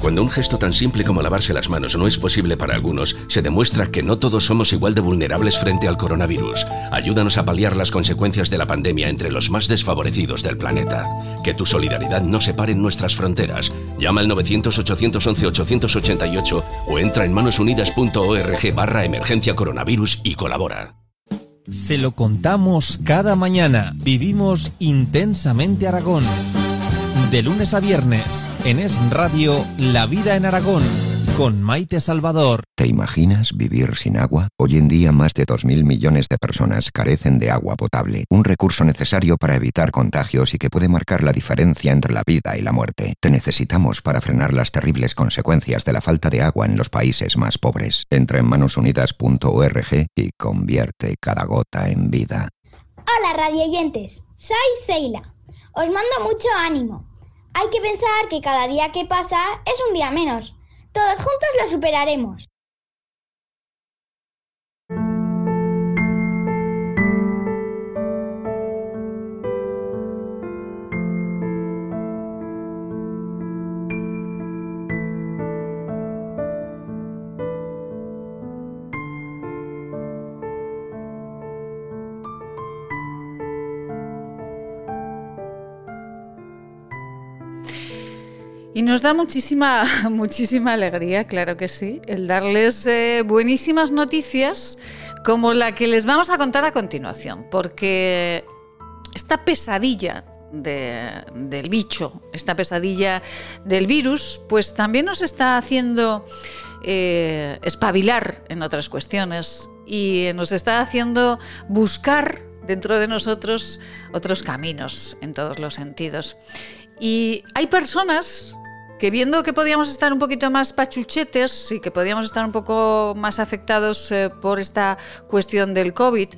Cuando un gesto tan simple como lavarse las manos no es posible para algunos, se demuestra que no todos somos igual de vulnerables frente al coronavirus. Ayúdanos a paliar las consecuencias de la pandemia entre los más desfavorecidos del planeta. Que tu solidaridad no separe nuestras fronteras. Llama al 900-811-888 o entra en manosunidas.org barra emergencia coronavirus y colabora. Se lo contamos cada mañana. Vivimos intensamente Aragón. De lunes a viernes, en Es Radio, La Vida en Aragón, con Maite Salvador. ¿Te imaginas vivir sin agua? Hoy en día más de 2.000 millones de personas carecen de agua potable, un recurso necesario para evitar contagios y que puede marcar la diferencia entre la vida y la muerte. Te necesitamos para frenar las terribles consecuencias de la falta de agua en los países más pobres. Entra en manosunidas.org y convierte cada gota en vida. Hola radioyentes, soy Seila. Os mando mucho ánimo. Hay que pensar que cada día que pasa es un día menos. Todos juntos lo superaremos. Y nos da muchísima, muchísima alegría, claro que sí, el darles eh, buenísimas noticias como la que les vamos a contar a continuación, porque esta pesadilla de- del bicho, esta pesadilla del virus, pues también nos está haciendo eh, espabilar en otras cuestiones y nos está haciendo buscar dentro de nosotros otros caminos en todos los sentidos. Y hay personas que viendo que podíamos estar un poquito más pachuchetes y que podíamos estar un poco más afectados eh, por esta cuestión del COVID,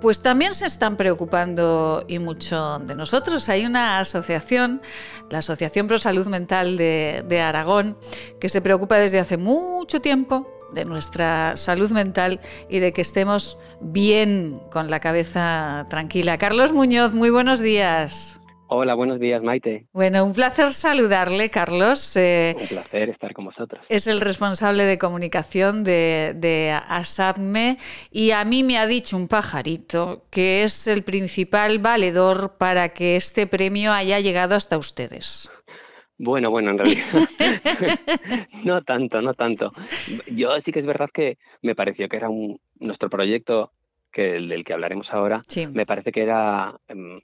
pues también se están preocupando y mucho de nosotros. Hay una asociación, la Asociación Pro Salud Mental de, de Aragón, que se preocupa desde hace mucho tiempo de nuestra salud mental y de que estemos bien con la cabeza tranquila. Carlos Muñoz, muy buenos días. Hola, buenos días, Maite. Bueno, un placer saludarle, Carlos. Eh, Un placer estar con vosotros. es el responsable de comunicación de, de ASAPME y a mí me ha dicho un pajarito que es el principal valedor para que este premio haya llegado hasta ustedes. Bueno, bueno, en realidad no tanto, no tanto. Yo sí que es verdad que me pareció que era un nuestro proyecto que el del que hablaremos ahora. Sí. Me parece que era em,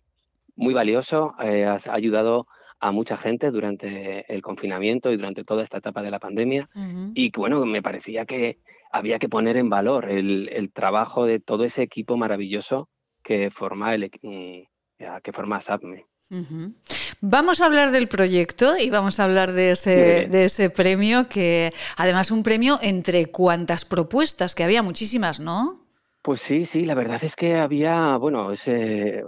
muy valioso, eh, has ayudado a mucha gente durante el confinamiento y durante toda esta etapa de la pandemia. Y que, bueno, me parecía que había que poner en valor el, el trabajo de todo ese equipo maravilloso que forma el mm, que forma SAPME. Vamos a hablar del proyecto y vamos a hablar de ese, de ese premio, que además un premio entre cuantas propuestas, que había muchísimas, ¿no? Pues sí, sí, la verdad es que había, bueno, ese,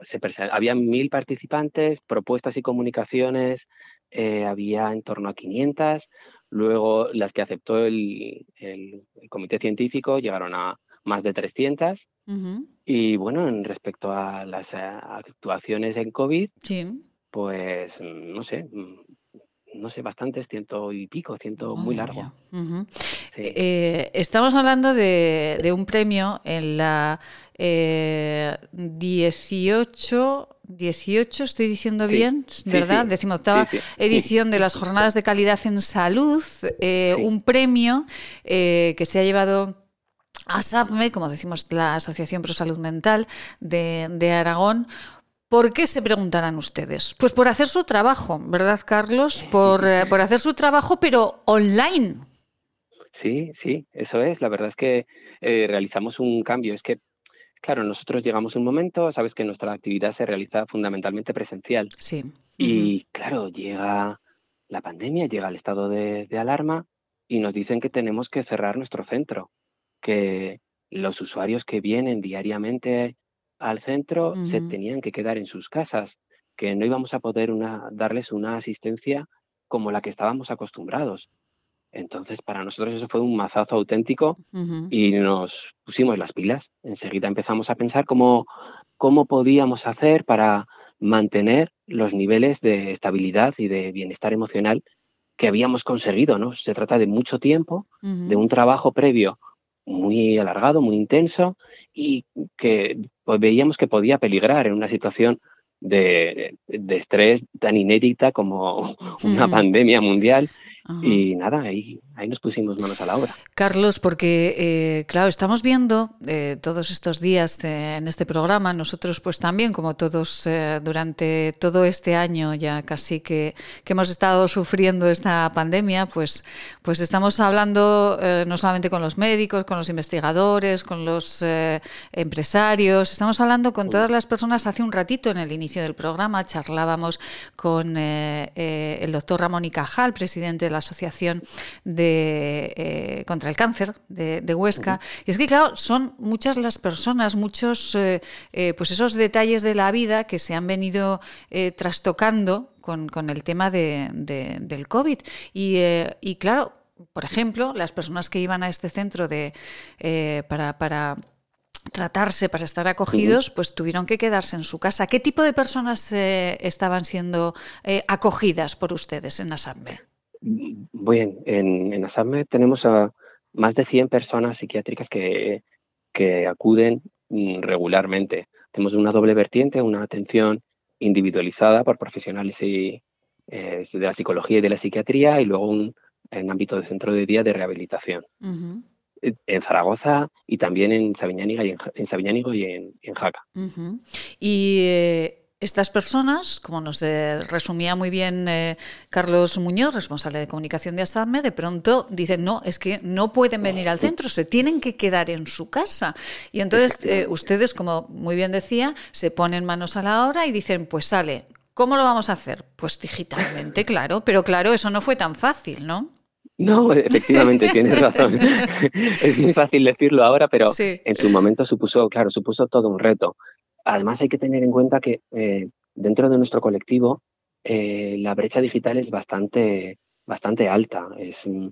se había mil participantes, propuestas y comunicaciones, eh, había en torno a 500, luego las que aceptó el, el- el comité científico llegaron a más de 300 y bueno, en respecto a las eh, actuaciones en COVID, Sí. pues mm, no sé, mm, no sé, bastantes, ciento y pico, ciento muy largo. Sí. Eh, estamos hablando de, de un premio en la eh, 18, 18, estoy diciendo Sí, bien, ¿verdad? sí, Decimoctava edición de las Jornadas de Calidad en Salud, eh, un premio eh, que se ha llevado a SAPME, como decimos, la Asociación Pro Salud Mental de, de Aragón. ¿Por qué se preguntarán ustedes? Pues por hacer su trabajo, ¿verdad, Carlos? Por, eh, por hacer su trabajo, pero online. Sí, sí, eso es. La verdad es que eh, realizamos un cambio. Es que, claro, nosotros llegamos a un momento, sabes que nuestra actividad se realiza fundamentalmente presencial. Sí. Y claro, llega la pandemia, llega el estado de, de alarma y nos dicen que tenemos que cerrar nuestro centro, que los usuarios que vienen diariamente al centro se tenían que quedar en sus casas, que no íbamos a poder una- darles una asistencia como la que estábamos acostumbrados. Entonces, para nosotros eso fue un mazazo auténtico y nos pusimos las pilas. Enseguida empezamos a pensar cómo, cómo podíamos hacer para mantener los niveles de estabilidad y de bienestar emocional que habíamos conseguido, ¿no? Se trata de mucho tiempo, de un trabajo previo muy alargado, muy intenso y que pues, veíamos que podía peligrar en una situación de, de estrés tan inédita como una pandemia mundial. Ajá. Y nada, ahí, ahí nos pusimos manos a la obra. Carlos, porque eh, claro, estamos viendo eh, todos estos días eh, en este programa, nosotros pues también, como todos durante todo este año ya casi que, que hemos estado sufriendo esta pandemia, pues, pues estamos hablando no solamente con los médicos, con los investigadores, con los empresarios, estamos hablando con todas las personas. Hace un ratito en el inicio del programa charlábamos con el doctor Ramón y Cajal, presidente de la Asociación de, eh, contra el Cáncer de, de Huesca. Y es que, claro, son muchas las personas, muchos, eh, eh, pues esos detalles de la vida que se han venido trastocando con, con el tema de, de- del COVID. Y, y claro, por ejemplo, las personas que iban a este centro de, para, para tratarse, para estar acogidos, pues tuvieron que quedarse en su casa. ¿Qué tipo de personas eh, estaban siendo eh, acogidas por ustedes en ASAPME? Bien, en, en ASAPME tenemos a más de 100 personas psiquiátricas que, que acuden mm, regularmente. Tenemos una doble vertiente, una atención individualizada por profesionales y, eh, de la psicología y de la psiquiatría y luego un, en ámbito de centro de día de rehabilitación. Eh, En Zaragoza y también en Sabiñánigo y en, Sabiñánigo y en, en Jaca. Y eh, estas personas, como nos eh, resumía muy bien eh, Carlos Muñoz, responsable de comunicación de ASADME, de pronto dicen, no, es que no pueden venir al centro, se tienen que quedar en su casa. Y entonces eh, ustedes, como muy bien decía, se ponen manos a la obra y dicen, pues sale. ¿Cómo lo vamos a hacer? Pues digitalmente, claro, pero claro, eso no fue tan fácil, ¿no? No, efectivamente, tienes razón. es muy fácil decirlo ahora, pero Sí. en su momento supuso, claro, supuso todo un reto. Además, hay que tener en cuenta que eh, dentro de nuestro colectivo eh, la brecha digital es bastante, bastante alta. Es, mm,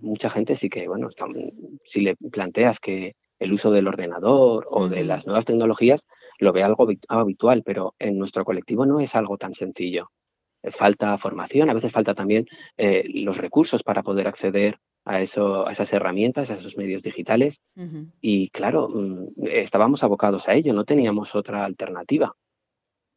mucha gente sí que, bueno, si le planteas que el uso del ordenador o de las nuevas tecnologías lo ve algo habi- habitual, pero en nuestro colectivo no es algo tan sencillo. Falta formación, a veces falta también eh, los recursos para poder acceder a, eso, a esas herramientas, a esos medios digitales. Y claro, mm, estábamos abocados a ello, no teníamos otra alternativa.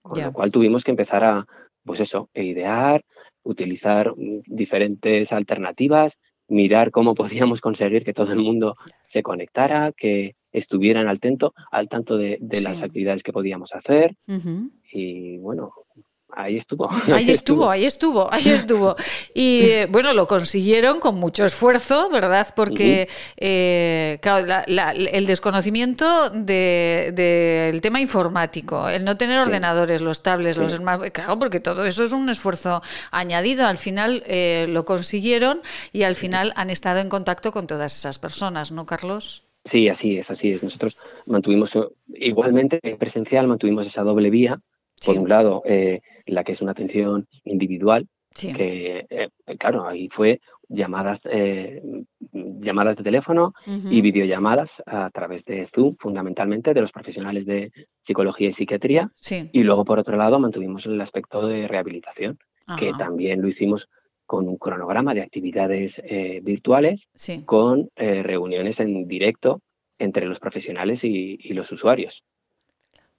Con lo cual tuvimos que empezar a, pues eso, e idear, utilizar mm, diferentes alternativas, mirar cómo podíamos conseguir que todo el mundo se conectara, que estuvieran al tanto, al tanto de, de las actividades que podíamos hacer. Y bueno, ahí estuvo. Ahí estuvo, ahí estuvo, ahí estuvo. Y bueno, lo consiguieron con mucho esfuerzo, ¿verdad? Porque eh, claro, la- la- el desconocimiento de- del tema informático, el no tener Sí. ordenadores, los tablets, los Sí. smart, claro, porque todo eso es un esfuerzo añadido. Al final eh, lo consiguieron y al final han estado en contacto con todas esas personas, ¿no, Carlos? Sí, así es, así es. Nosotros mantuvimos, eh, igualmente en presencial, mantuvimos esa doble vía. Por un lado, eh, la que es una atención individual, Sí. que, eh, claro, ahí fue llamadas, eh, llamadas de teléfono y videollamadas a través de Zoom, fundamentalmente, de los profesionales de psicología y psiquiatría. Sí. Y luego, por otro lado, mantuvimos el aspecto de rehabilitación, que también lo hicimos con un cronograma de actividades eh, virtuales, Sí. con eh, reuniones en directo entre los profesionales y, y los usuarios.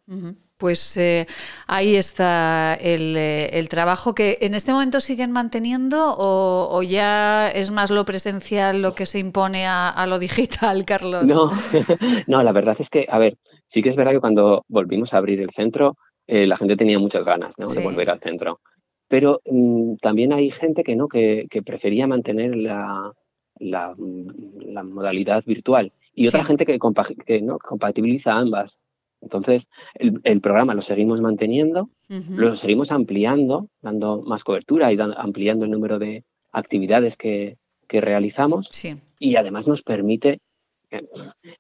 Ujú. Pues eh, ahí está el, eh, el trabajo que en este momento siguen manteniendo o, o ya es más lo presencial lo que se impone a, a lo digital, Carlos. No, no, la verdad es que, a ver, sí que es verdad que cuando volvimos a abrir el centro, eh, la gente tenía muchas ganas ¿no? Sí. de volver al centro. Pero mm, también hay gente que no, que, que prefería mantener la, la, mm, la modalidad virtual. Y otra Sí. gente que, compa- que no compatibiliza ambas. Entonces, el, el programa lo seguimos manteniendo, lo seguimos ampliando, dando más cobertura y ampliando el número de actividades que, que realizamos. Sí. Y además nos permite eh,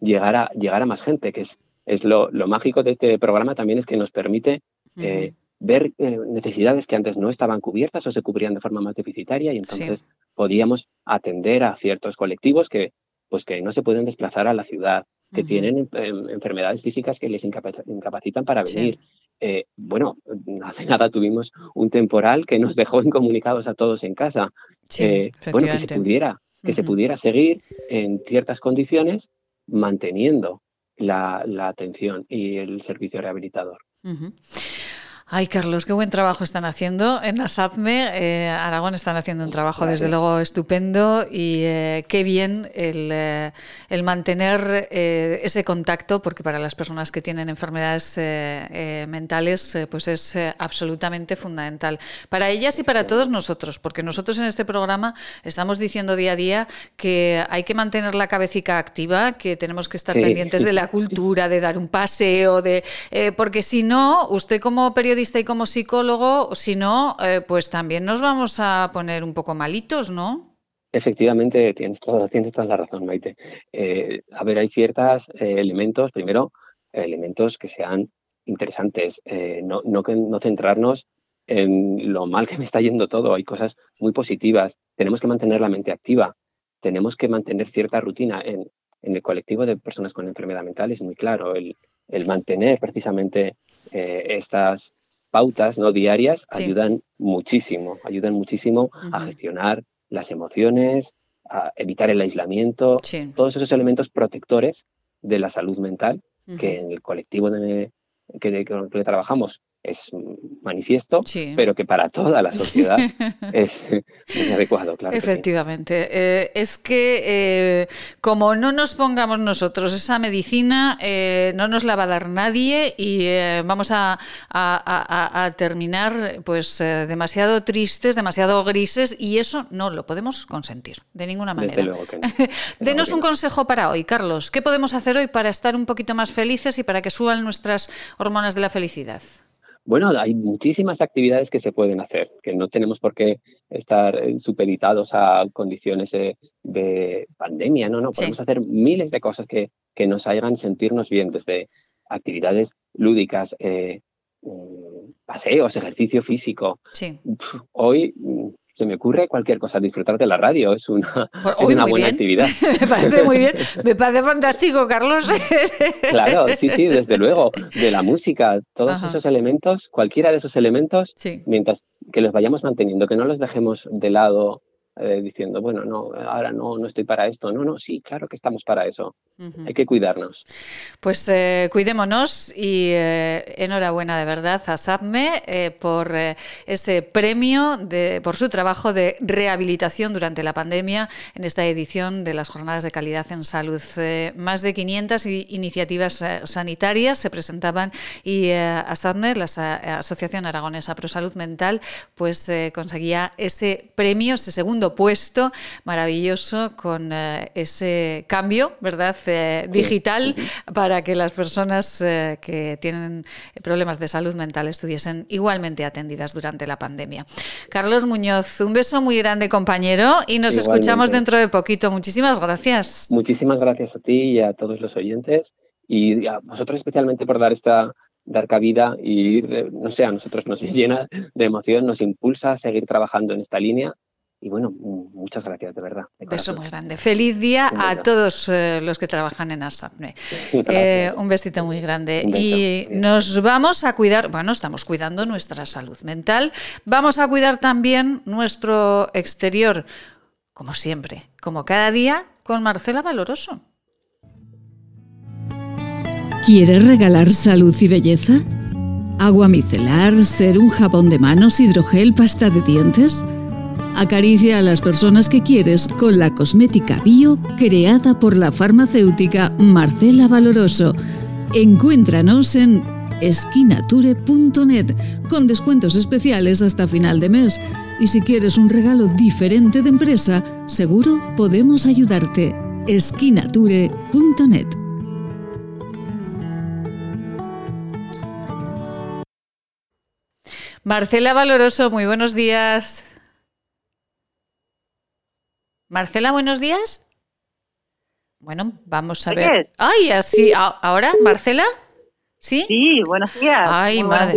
llegar a, llegar a más gente, que es, es lo, lo mágico de este programa también es que nos permite eh, ver eh, necesidades que antes no estaban cubiertas o se cubrían de forma más deficitaria y entonces podíamos atender a ciertos colectivos que, pues, que no se pueden desplazar a la ciudad, que tienen eh, enfermedades físicas que les incapa- incapacitan para Sí. venir. Eh, bueno, hace nada tuvimos un temporal que nos dejó incomunicados a todos en casa. Sí, Eh, bueno, que se pudiera, que se pudiera seguir en ciertas condiciones manteniendo la, la atención y el servicio rehabilitador. Ay, Carlos, qué buen trabajo están haciendo. En la SAPME, eh, Aragón están haciendo un trabajo desde Gracias. luego estupendo y eh, qué bien el, eh, el mantener eh, ese contacto, porque para las personas que tienen enfermedades eh, mentales, pues es absolutamente fundamental. Para ellas y para todos nosotros, porque nosotros en este programa estamos diciendo día a día que hay que mantener la cabecita activa, que tenemos que estar Sí. pendientes de la cultura, de dar un paseo, de porque si no, usted como periodista y como psicólogo, si no, eh, pues también nos vamos a poner un poco malitos, ¿no? Efectivamente, tienes toda, la razón, Maite. Eh, a ver, hay ciertos elementos, primero, elementos que sean interesantes, eh, no, no, no centrarnos en lo mal que me está yendo todo, hay cosas muy positivas. Tenemos que mantener la mente activa, tenemos que mantener cierta rutina. En, en el colectivo de personas con enfermedad mental es muy claro el, el mantener precisamente eh, estas pautas no diarias Sí. ayudan muchísimo, ayudan muchísimo a gestionar las emociones, a evitar el aislamiento, Sí. todos esos elementos protectores de la salud mental que en el colectivo de- que, con el que trabajamos es manifiesto, Sí. pero que para toda la sociedad es muy adecuado, claro. que sí. Efectivamente. Eh, es que eh, como no nos pongamos nosotros esa medicina, eh, no nos la va a dar nadie y eh, vamos a, a- a- a terminar pues demasiado tristes, demasiado grises y eso no lo podemos consentir de ninguna manera. Desde luego que no. Denos un consejo para hoy, Carlos. ¿Qué podemos hacer hoy para estar un poquito más felices y para que suban nuestras hormonas de la felicidad? Bueno, hay muchísimas actividades que se pueden hacer, que no tenemos por qué estar eh, supeditados a condiciones de, de pandemia, no, no, Sí. podemos hacer miles de cosas que, que nos hagan sentirnos bien, desde actividades lúdicas, eh, mm, paseos, ejercicio físico. Sí. Hoy mm, se me ocurre cualquier cosa, disfrutar de la radio es una, Pues, es una buena bien. actividad. Me parece muy bien, me parece fantástico, Carlos. Claro, sí, sí, desde luego, de la música, todos Ajá. esos elementos, cualquiera de esos elementos, Sí. mientras que los vayamos manteniendo, que no los dejemos de lado eh, diciendo, bueno, no, ahora no, no estoy para esto. No, no, sí, claro que estamos para eso. Hay que cuidarnos. Pues eh, cuidémonos y eh, enhorabuena de verdad a SAPME por ese premio, de, por su trabajo de rehabilitación durante la pandemia en esta edición de las Jornadas de Calidad en Salud. Más de 500 i- iniciativas sanitarias se presentaban y a SAPME, la Asociación Aragonesa Pro Salud Mental, pues conseguía ese premio, ese segundo puesto maravilloso con eh, ese cambio, ¿verdad? eh, digital para que las personas eh, que tienen problemas de salud mental estuviesen igualmente atendidas durante la pandemia. Carlos Muñoz, un beso muy grande, compañero, y nos Igualmente. escuchamos dentro de poquito. Muchísimas gracias. Muchísimas gracias a ti y a todos los oyentes y a vosotros especialmente por dar esta dar cabida y no sé, a nosotros nos llena de emoción, nos impulsa a seguir trabajando en esta línea y bueno, muchas gracias de verdad. de Un beso muy grande. Feliz día a todos eh, los que trabajan en ASAPNE. Eh, un besito muy grande. Y nos vamos a cuidar, bueno, estamos cuidando nuestra salud mental, vamos a cuidar también nuestro exterior, como siempre, como cada día, con Marcela Valoroso. ¿Quieres regalar salud y belleza? ¿Agua micelar, un jabón de manos, hidrogel, pasta de dientes? Acaricia a las personas que quieres con la cosmética bio creada por la farmacéutica Marcela Valoroso. Encuéntranos en esquinature.net con descuentos especiales hasta final de mes. Y si quieres un regalo diferente de empresa, seguro podemos ayudarte. esquinature.net Marcela Valoroso, muy buenos días. Marcela, buenos días. Bueno, vamos a ver. ¿Oyes? Ay, así, ahora, Marcela. ¿Sí? Sí, buenos días. Ay, Muy madre,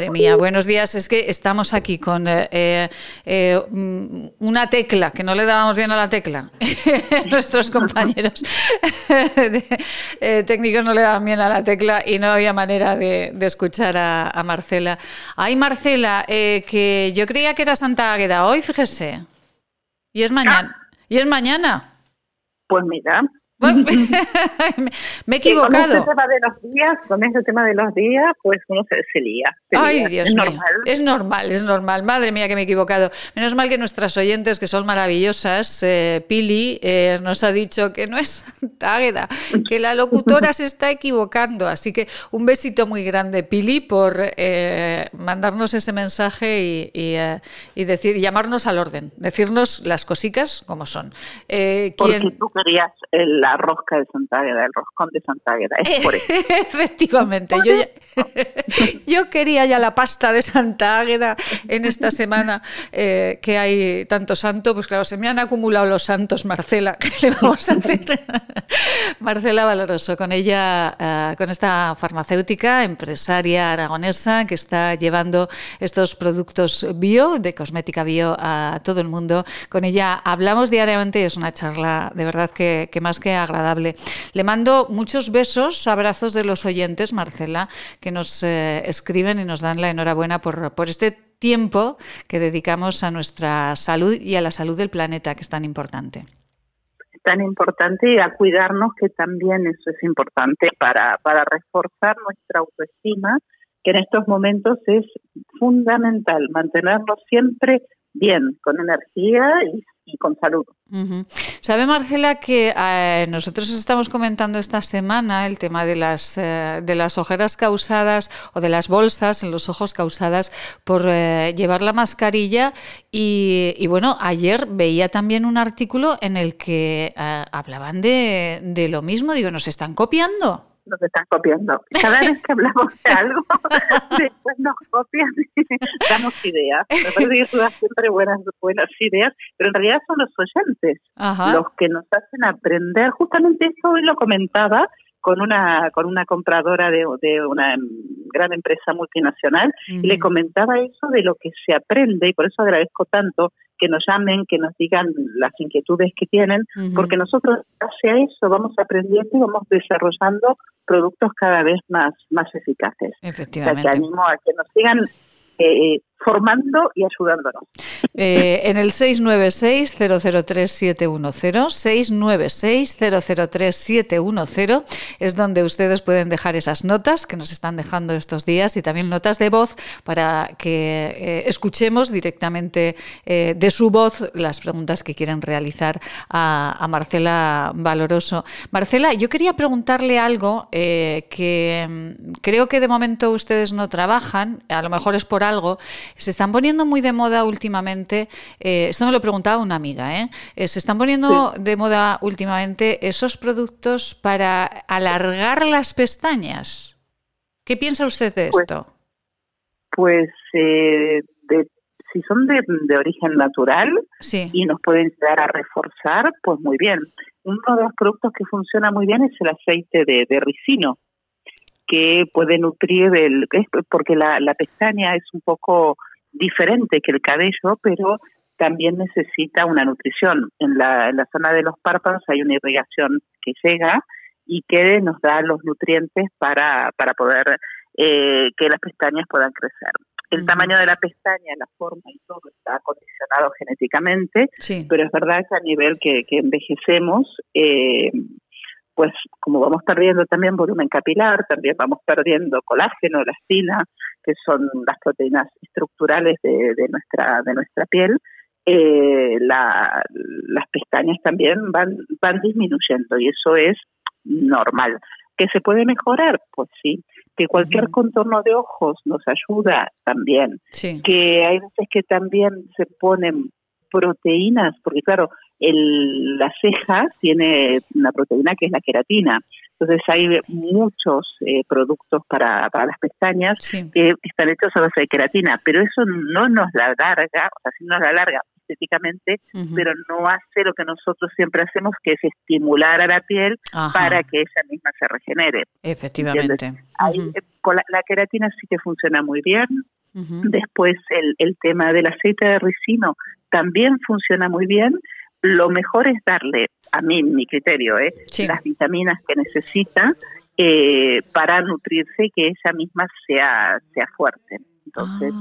días mía, buenos días. Es que estamos aquí con eh, eh, mm, una tecla, que no le dábamos bien a la tecla. Nuestros compañeros de- eh, técnicos no le daban bien a la tecla y no había manera de, de escuchar a, a Marcela. Ay, Marcela, eh, que yo creía que era Santa Águeda hoy, fíjese. Y es mañana. Y es mañana. Pues mira. Me he que Con equivocado. este tema de los días, con este tema de los días, pues uno se, se lía. se Ay, lía. Dios es mío. normal. Es normal, es normal. Madre mía, que me he equivocado. Menos mal que nuestras oyentes, que son maravillosas, eh, Pili, eh, nos ha dicho que no es Águeda, que la locutora se está equivocando. Así que un besito muy grande, Pili, por eh, mandarnos ese mensaje y, y, y decir, llamarnos al orden, decirnos las cositas como son. Porque ¿quién- tú querías la la rosca de Santa Águeda, el roscón de Santa Águeda. Es por eso. Efectivamente, yo, ya- yo quería ya la pasta de Santa Águeda en esta semana eh, que hay tanto santo, pues claro, se me han acumulado los santos, Marcela, ¿qué le vamos a hacer? Marcela Valoroso, con ella, eh, con esta farmacéutica, empresaria aragonesa que está llevando estos productos bio, de cosmética bio, a todo el mundo. Con ella hablamos diariamente y es una charla de verdad que, que más que agradable. Le mando muchos besos, abrazos de los oyentes, Marcela, que nos eh, escriben y nos dan la enhorabuena por, por este tiempo que dedicamos a nuestra salud y a la salud del planeta, que es tan importante. tan importante y a cuidarnos, que también eso es importante para, para reforzar nuestra autoestima, que en estos momentos es fundamental mantenernos siempre bien, con energía y, y con salud. Sabe Marcela que eh, nosotros estamos comentando esta semana el tema de las eh, de las ojeras causadas o de las bolsas en los ojos causadas por eh, llevar la mascarilla y, y, bueno ayer veía también un artículo en el que hablaban de, de lo mismo. Digo nos están copiando Nos están copiando. Cada vez que hablamos de algo, después nos copian y damos ideas. Me parece que tú das siempre buenas, buenas ideas, pero en realidad son los oyentes Ajá. los que nos hacen aprender. Justamente eso hoy lo comentaba con una con una compradora de, de una gran empresa multinacional y le comentaba eso de lo que se aprende y por eso agradezco tanto que nos llamen, que nos digan las inquietudes que tienen, porque nosotros hacia eso vamos aprendiendo y vamos desarrollando productos cada vez más más eficaces. O sea, efectivamente que animo a que nos sigan eh, formando y ayudándonos. Eh, en el 696-003-710, 696-003-710 es donde ustedes pueden dejar esas notas que nos están dejando estos días y también notas de voz para que eh, escuchemos directamente eh, de su voz las preguntas que quieren realizar a, Marcela Valoroso. Marcela, yo quería preguntarle algo que mm, creo que de momento ustedes no trabajan, a lo mejor es por algo, se están poniendo muy de moda últimamente, eh, esto me lo preguntaba una amiga, ¿eh? Eh, se están poniendo de moda últimamente esos productos para alargar las pestañas. ¿Qué piensa usted de Pues, esto? Pues eh, de, si son de, de origen natural Sí. y nos pueden llegar a reforzar, pues muy bien. Uno de los productos que funciona muy bien es el aceite de, de ricino, que puede nutrir el... porque la, la pestaña es un poco diferente que el cabello, pero también necesita una nutrición. En la, en la zona de los párpados hay una irrigación que llega y que nos da los nutrientes para, para poder eh, que las pestañas puedan crecer. El tamaño de la pestaña, la forma y todo está condicionado genéticamente, Sí. pero es verdad que a nivel que, que envejecemos, eh, pues como vamos perdiendo también volumen capilar, también vamos perdiendo colágeno, elastina, que son las proteínas estructurales de, de nuestra de nuestra piel, eh, la- las pestañas también van van disminuyendo y eso es normal. ¿Que se puede mejorar? Pues sí. Que cualquier contorno de ojos nos ayuda también. Sí. Que hay veces que también se ponen proteínas, porque claro, el, la ceja tiene una proteína que es la queratina. Entonces hay muchos eh, productos para, para las pestañas que están hechos a base de queratina, pero eso no nos la larga, o sea, sí nos la larga estéticamente, pero no hace lo que nosotros siempre hacemos, que es estimular a la piel Ajá. para que ella misma se regenere. Efectivamente. Ahí, eh, con la, la queratina sí que funciona muy bien. Después el, el tema del aceite de ricino también funciona muy bien. Lo mejor es darle, a mí, mi criterio, ¿eh? las vitaminas que necesita eh, para nutrirse y que ella misma sea, sea fuerte. Entonces,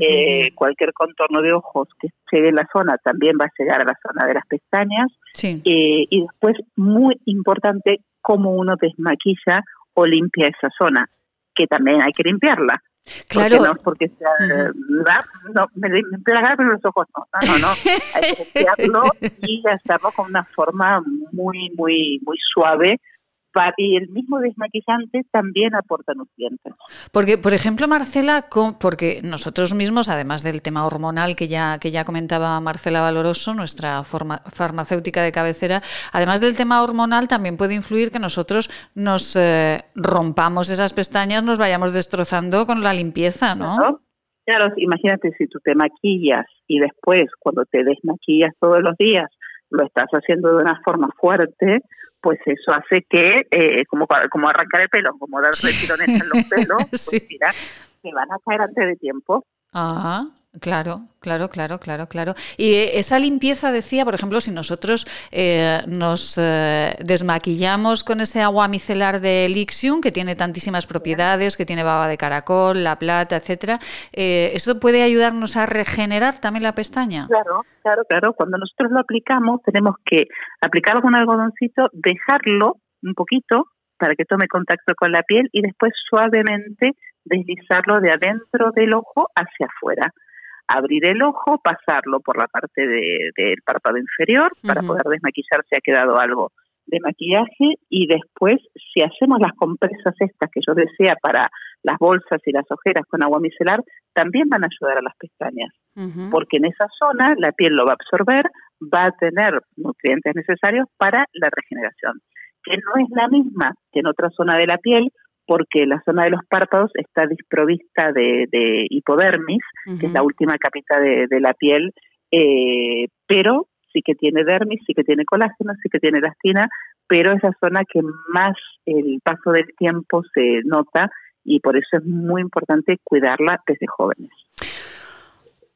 eh, cualquier contorno de ojos que llegue en la zona también va a llegar a la zona de las pestañas. Sí. Eh, y después, muy importante, cómo uno desmaquilla o limpia esa zona, que también hay que limpiarla. Claro. Porque no porque sea, eh, ¿verdad? no, me la cara, pero los ojos no. No, no, no. Hay que limpiarlo y hacerlo con una forma muy, muy, muy suave y el mismo desmaquillante también aporta nutrientes. Porque, por ejemplo, Marcela, porque nosotros mismos, además del tema hormonal que ya, que ya comentaba Marcela Valoroso, nuestra forma- farmacéutica de cabecera, además del tema hormonal también puede influir que nosotros nos eh, rompamos esas pestañas, nos vayamos destrozando con la limpieza, ¿no? Claro. Claro, imagínate si tú te maquillas y después cuando te desmaquillas todos los días lo estás haciendo de una forma fuerte, pues eso hace que, eh, como, como arrancar el pelo, como darle tirones en los pelos, pues mira, te van a caer antes de tiempo. Ah, claro, claro, claro, claro, claro. Y esa limpieza, decía, por ejemplo, si nosotros eh, nos eh, desmaquillamos con ese agua micelar de Elixium, que tiene tantísimas propiedades, que tiene baba de caracol, la plata, etcétera, eh, ¿eso puede ayudarnos a regenerar también la pestaña? Claro, claro, claro. Cuando nosotros lo aplicamos, tenemos que aplicarlo con algodoncito, dejarlo un poquito para que tome contacto con la piel y después suavemente deslizarlo de adentro del ojo hacia afuera. Abrir el ojo, pasarlo por la parte de- del párpado inferior para poder desmaquillar si ha quedado algo de maquillaje y después si hacemos las compresas estas que yo decía para las bolsas y las ojeras con agua micelar, también van a ayudar a las pestañas porque en esa zona la piel lo va a absorber, va a tener nutrientes necesarios para la regeneración, que no es la misma que en otra zona de la piel, porque la zona de los párpados está desprovista de, de hipodermis, que es la última capita de, de la piel, eh, pero sí que tiene dermis, sí que tiene colágeno, sí que tiene elastina, pero es la zona que más el paso del tiempo se nota y por eso es muy importante cuidarla desde jóvenes.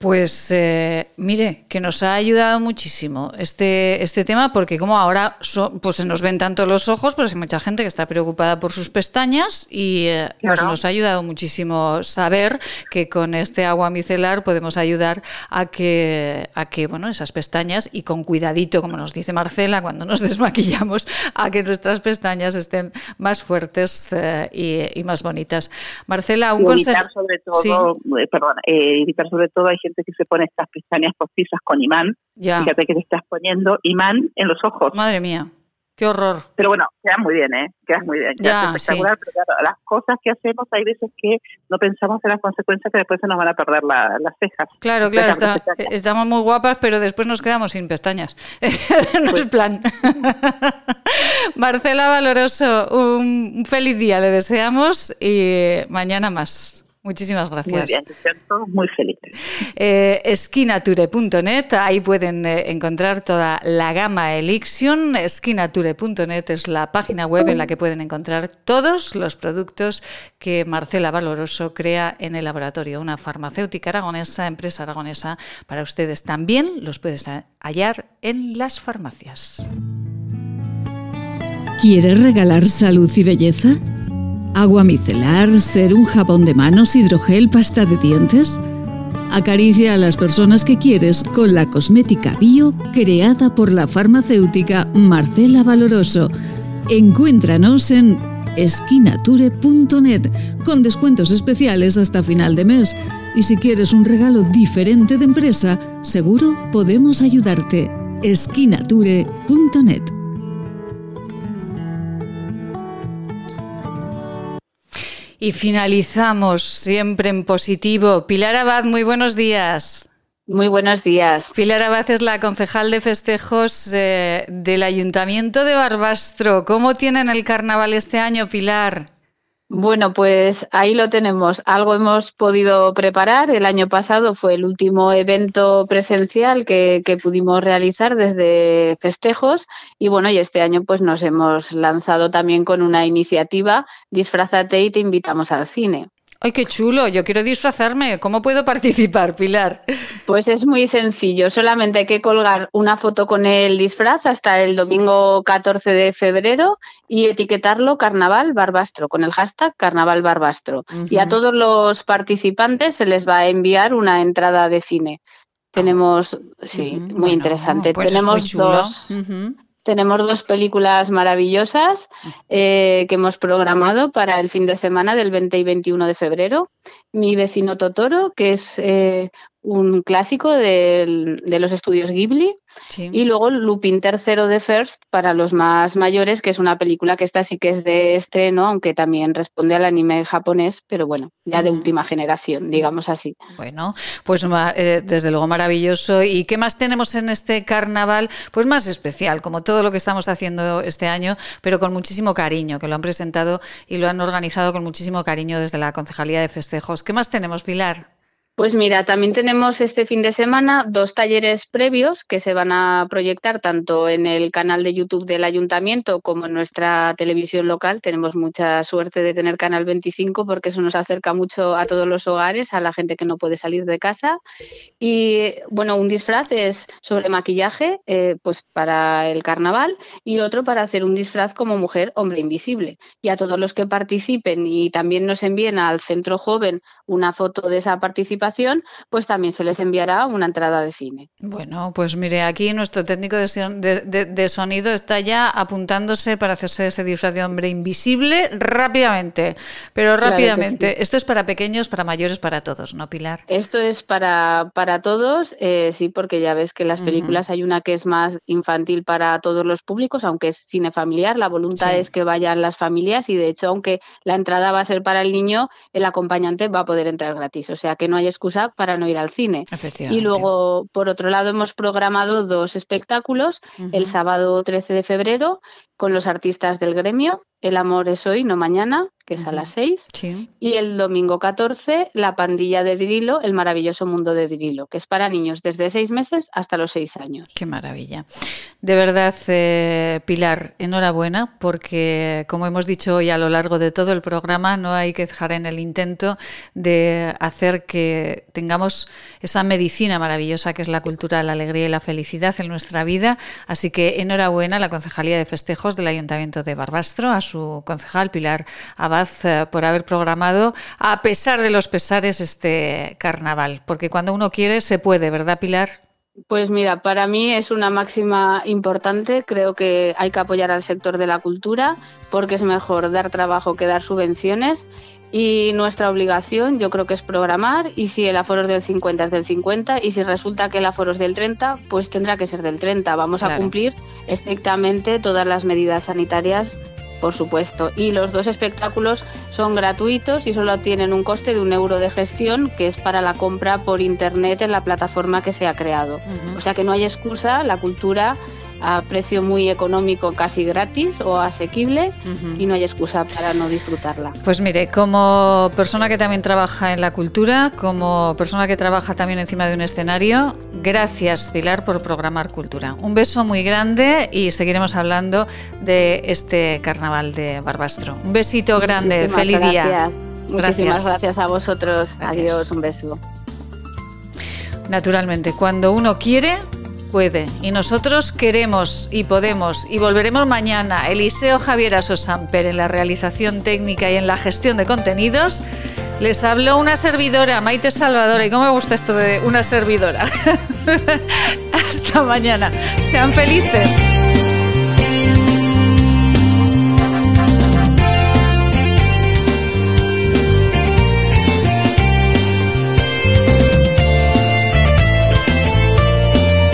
Pues eh, mire, que nos ha ayudado muchísimo este, este tema, porque como ahora so- pues se nos ven tanto los ojos, pues hay mucha gente que está preocupada por sus pestañas y eh, pues nos ha ayudado muchísimo saber que con este agua micelar podemos ayudar a que, a que bueno, esas pestañas y con cuidadito, como nos dice Marcela, cuando nos desmaquillamos, a que nuestras pestañas estén más fuertes eh, y, y más bonitas. Marcela, un consejo. sobre todo, eh, perdón, evitar sobre todo hay gente que se pone estas pestañas postizas con imán. Ya. Fíjate que te estás poniendo imán en los ojos. Madre mía, qué horror. Pero bueno, quedas muy bien, ¿eh? Quedas muy bien. quedas Ya, espectacular, pero claro, las cosas que hacemos hay veces que no pensamos en las consecuencias que después se nos van a perder la- las cejas. Claro, claro, está- estamos muy guapas, pero después nos quedamos sin pestañas. no Pues es plan. Marcela Valoroso, un feliz día le deseamos y mañana más. Muchísimas gracias. Muy bien, todos muy felices. Eh, esquinature.net, ahí pueden eh, encontrar toda la gama Elixion. Esquinature.net es la página web en la que pueden encontrar todos los productos que Marcela Valoroso crea en el laboratorio. Una farmacéutica aragonesa, empresa aragonesa, para ustedes también los puedes hallar en las farmacias. ¿Quieres regalar salud y belleza? ¿Agua micelar, ser un jabón de manos, hidrogel, pasta de dientes? Acaricia a las personas que quieres con la cosmética bio creada por la farmacéutica Marcela Valoroso. Encuéntranos en esquinature.net con descuentos especiales hasta final de mes. Y si quieres un regalo diferente de empresa, seguro podemos ayudarte. esquinature.net Y finalizamos siempre en positivo. Pilar Abad, muy buenos días. Muy buenos días. Pilar Abad es la concejal de festejos eh, del Ayuntamiento de Barbastro. ¿Cómo tienen el carnaval este año, Pilar? Bueno, pues ahí lo tenemos. Algo hemos podido preparar. El año pasado fue el último evento presencial que, pudimos realizar desde festejos y bueno, y este año pues nos hemos lanzado también con una iniciativa, Disfrázate y te invitamos al cine. ¡Ay, qué chulo! Yo quiero disfrazarme. ¿Cómo puedo participar, Pilar? Pues es muy sencillo, solamente hay que colgar una foto con el disfraz hasta el domingo 14 de febrero y etiquetarlo Carnaval Barbastro con el hashtag Carnaval Barbastro. Y a todos los participantes se les va a enviar una entrada de cine. Tenemos, sí, muy interesante. pues es Tenemos muy dos. Tenemos dos películas maravillosas eh, que hemos programado para el fin de semana del 20 y 21 de febrero. Mi vecino Totoro, que es eh, un clásico del- de los estudios Ghibli. Y luego Lupin III de First para los más mayores, que es una película que esta sí que es de estreno, aunque también responde al anime japonés, pero bueno, ya de Ujú. última generación, digamos así. Bueno, pues eh, desde luego maravilloso. ¿Y qué más tenemos en este carnaval? Pues más especial, como todo lo que estamos haciendo este año, pero con muchísimo cariño, que lo han presentado y lo han organizado con muchísimo cariño desde la Concejalía de Festejos. ¿Qué más tenemos, Pilar? Pues mira, también tenemos este fin de semana dos talleres previos que se van a proyectar tanto en el canal de YouTube del ayuntamiento como en nuestra televisión local. Tenemos mucha suerte de tener Canal 25 porque eso nos acerca mucho a todos los hogares, a la gente que no puede salir de casa. Y bueno, un disfraz es sobre maquillaje, eh, pues para el carnaval, y otro para hacer un disfraz como mujer, hombre invisible. Y a todos los que participen y también nos envíen al centro joven una foto de esa participación, pues también se les enviará una entrada de cine. Bueno, pues mire, aquí nuestro técnico de, son- de- de- de sonido está ya apuntándose para hacerse ese disfraz de hombre invisible rápidamente, pero Claro rápidamente. sí. Esto es para pequeños, para mayores, para todos, ¿no, Pilar? Esto es para, para todos, eh, sí, porque ya ves que en las películas hay una que es más infantil para todos los públicos, aunque es cine familiar, la voluntad Sí. es que vayan las familias y de hecho, aunque la entrada va a ser para el niño, el acompañante va a poder entrar gratis, o sea que no hay excusa para no ir al cine. Y luego, por otro lado, hemos programado dos espectáculos, el sábado 13 de febrero con los artistas del gremio, El amor es hoy, no mañana, que es a las 6. Sí. Y el domingo 14, La pandilla de Dirilo, El maravilloso mundo de Dirilo, que es para niños desde 6 meses hasta los 6 años. Qué maravilla. De verdad, eh, Pilar, enhorabuena, porque como hemos dicho hoy a lo largo de todo el programa, no hay que dejar en el intento de hacer que tengamos esa medicina maravillosa que es la cultura, la alegría y la felicidad en nuestra vida. Así que enhorabuena a la Concejalía de Festejos del Ayuntamiento de Barbastro, a su concejal Pilar Abad, eh, por haber programado, a pesar de los pesares, este carnaval. Porque cuando uno quiere, se puede, ¿verdad, Pilar? Pues mira, para mí es una máxima importante. Creo que hay que apoyar al sector de la cultura porque es mejor dar trabajo que dar subvenciones. Y nuestra obligación yo creo que es programar y si el aforo es del 50 es del 50 y si resulta que el aforo es del 30 pues tendrá que ser del 30. Vamos a Claro. cumplir estrictamente todas las medidas sanitarias por supuesto. Y los dos espectáculos son gratuitos y solo tienen un coste de un euro de gestión, que es para la compra por internet en la plataforma que se ha creado. O sea que no hay excusa, la cultura a precio muy económico, casi gratis o asequible, y no hay excusa para no disfrutarla. Pues mire, como persona que también trabaja en la cultura, como persona que trabaja también encima de un escenario, gracias Pilar por programar cultura. Un beso muy grande y seguiremos hablando de este carnaval de Barbastro. Un besito grande, Muchísimas feliz día. gracias. Muchísimas gracias a vosotros. Adiós, un beso. Naturalmente, cuando uno quiere, puede. Y nosotros queremos y podemos. Y volveremos mañana. Eliseo Javier Asosamper en la realización técnica y en la gestión de contenidos. Les habló una servidora, Maite Salvadora. ¿Y cómo me gusta esto de una servidora? Hasta mañana. Sean felices.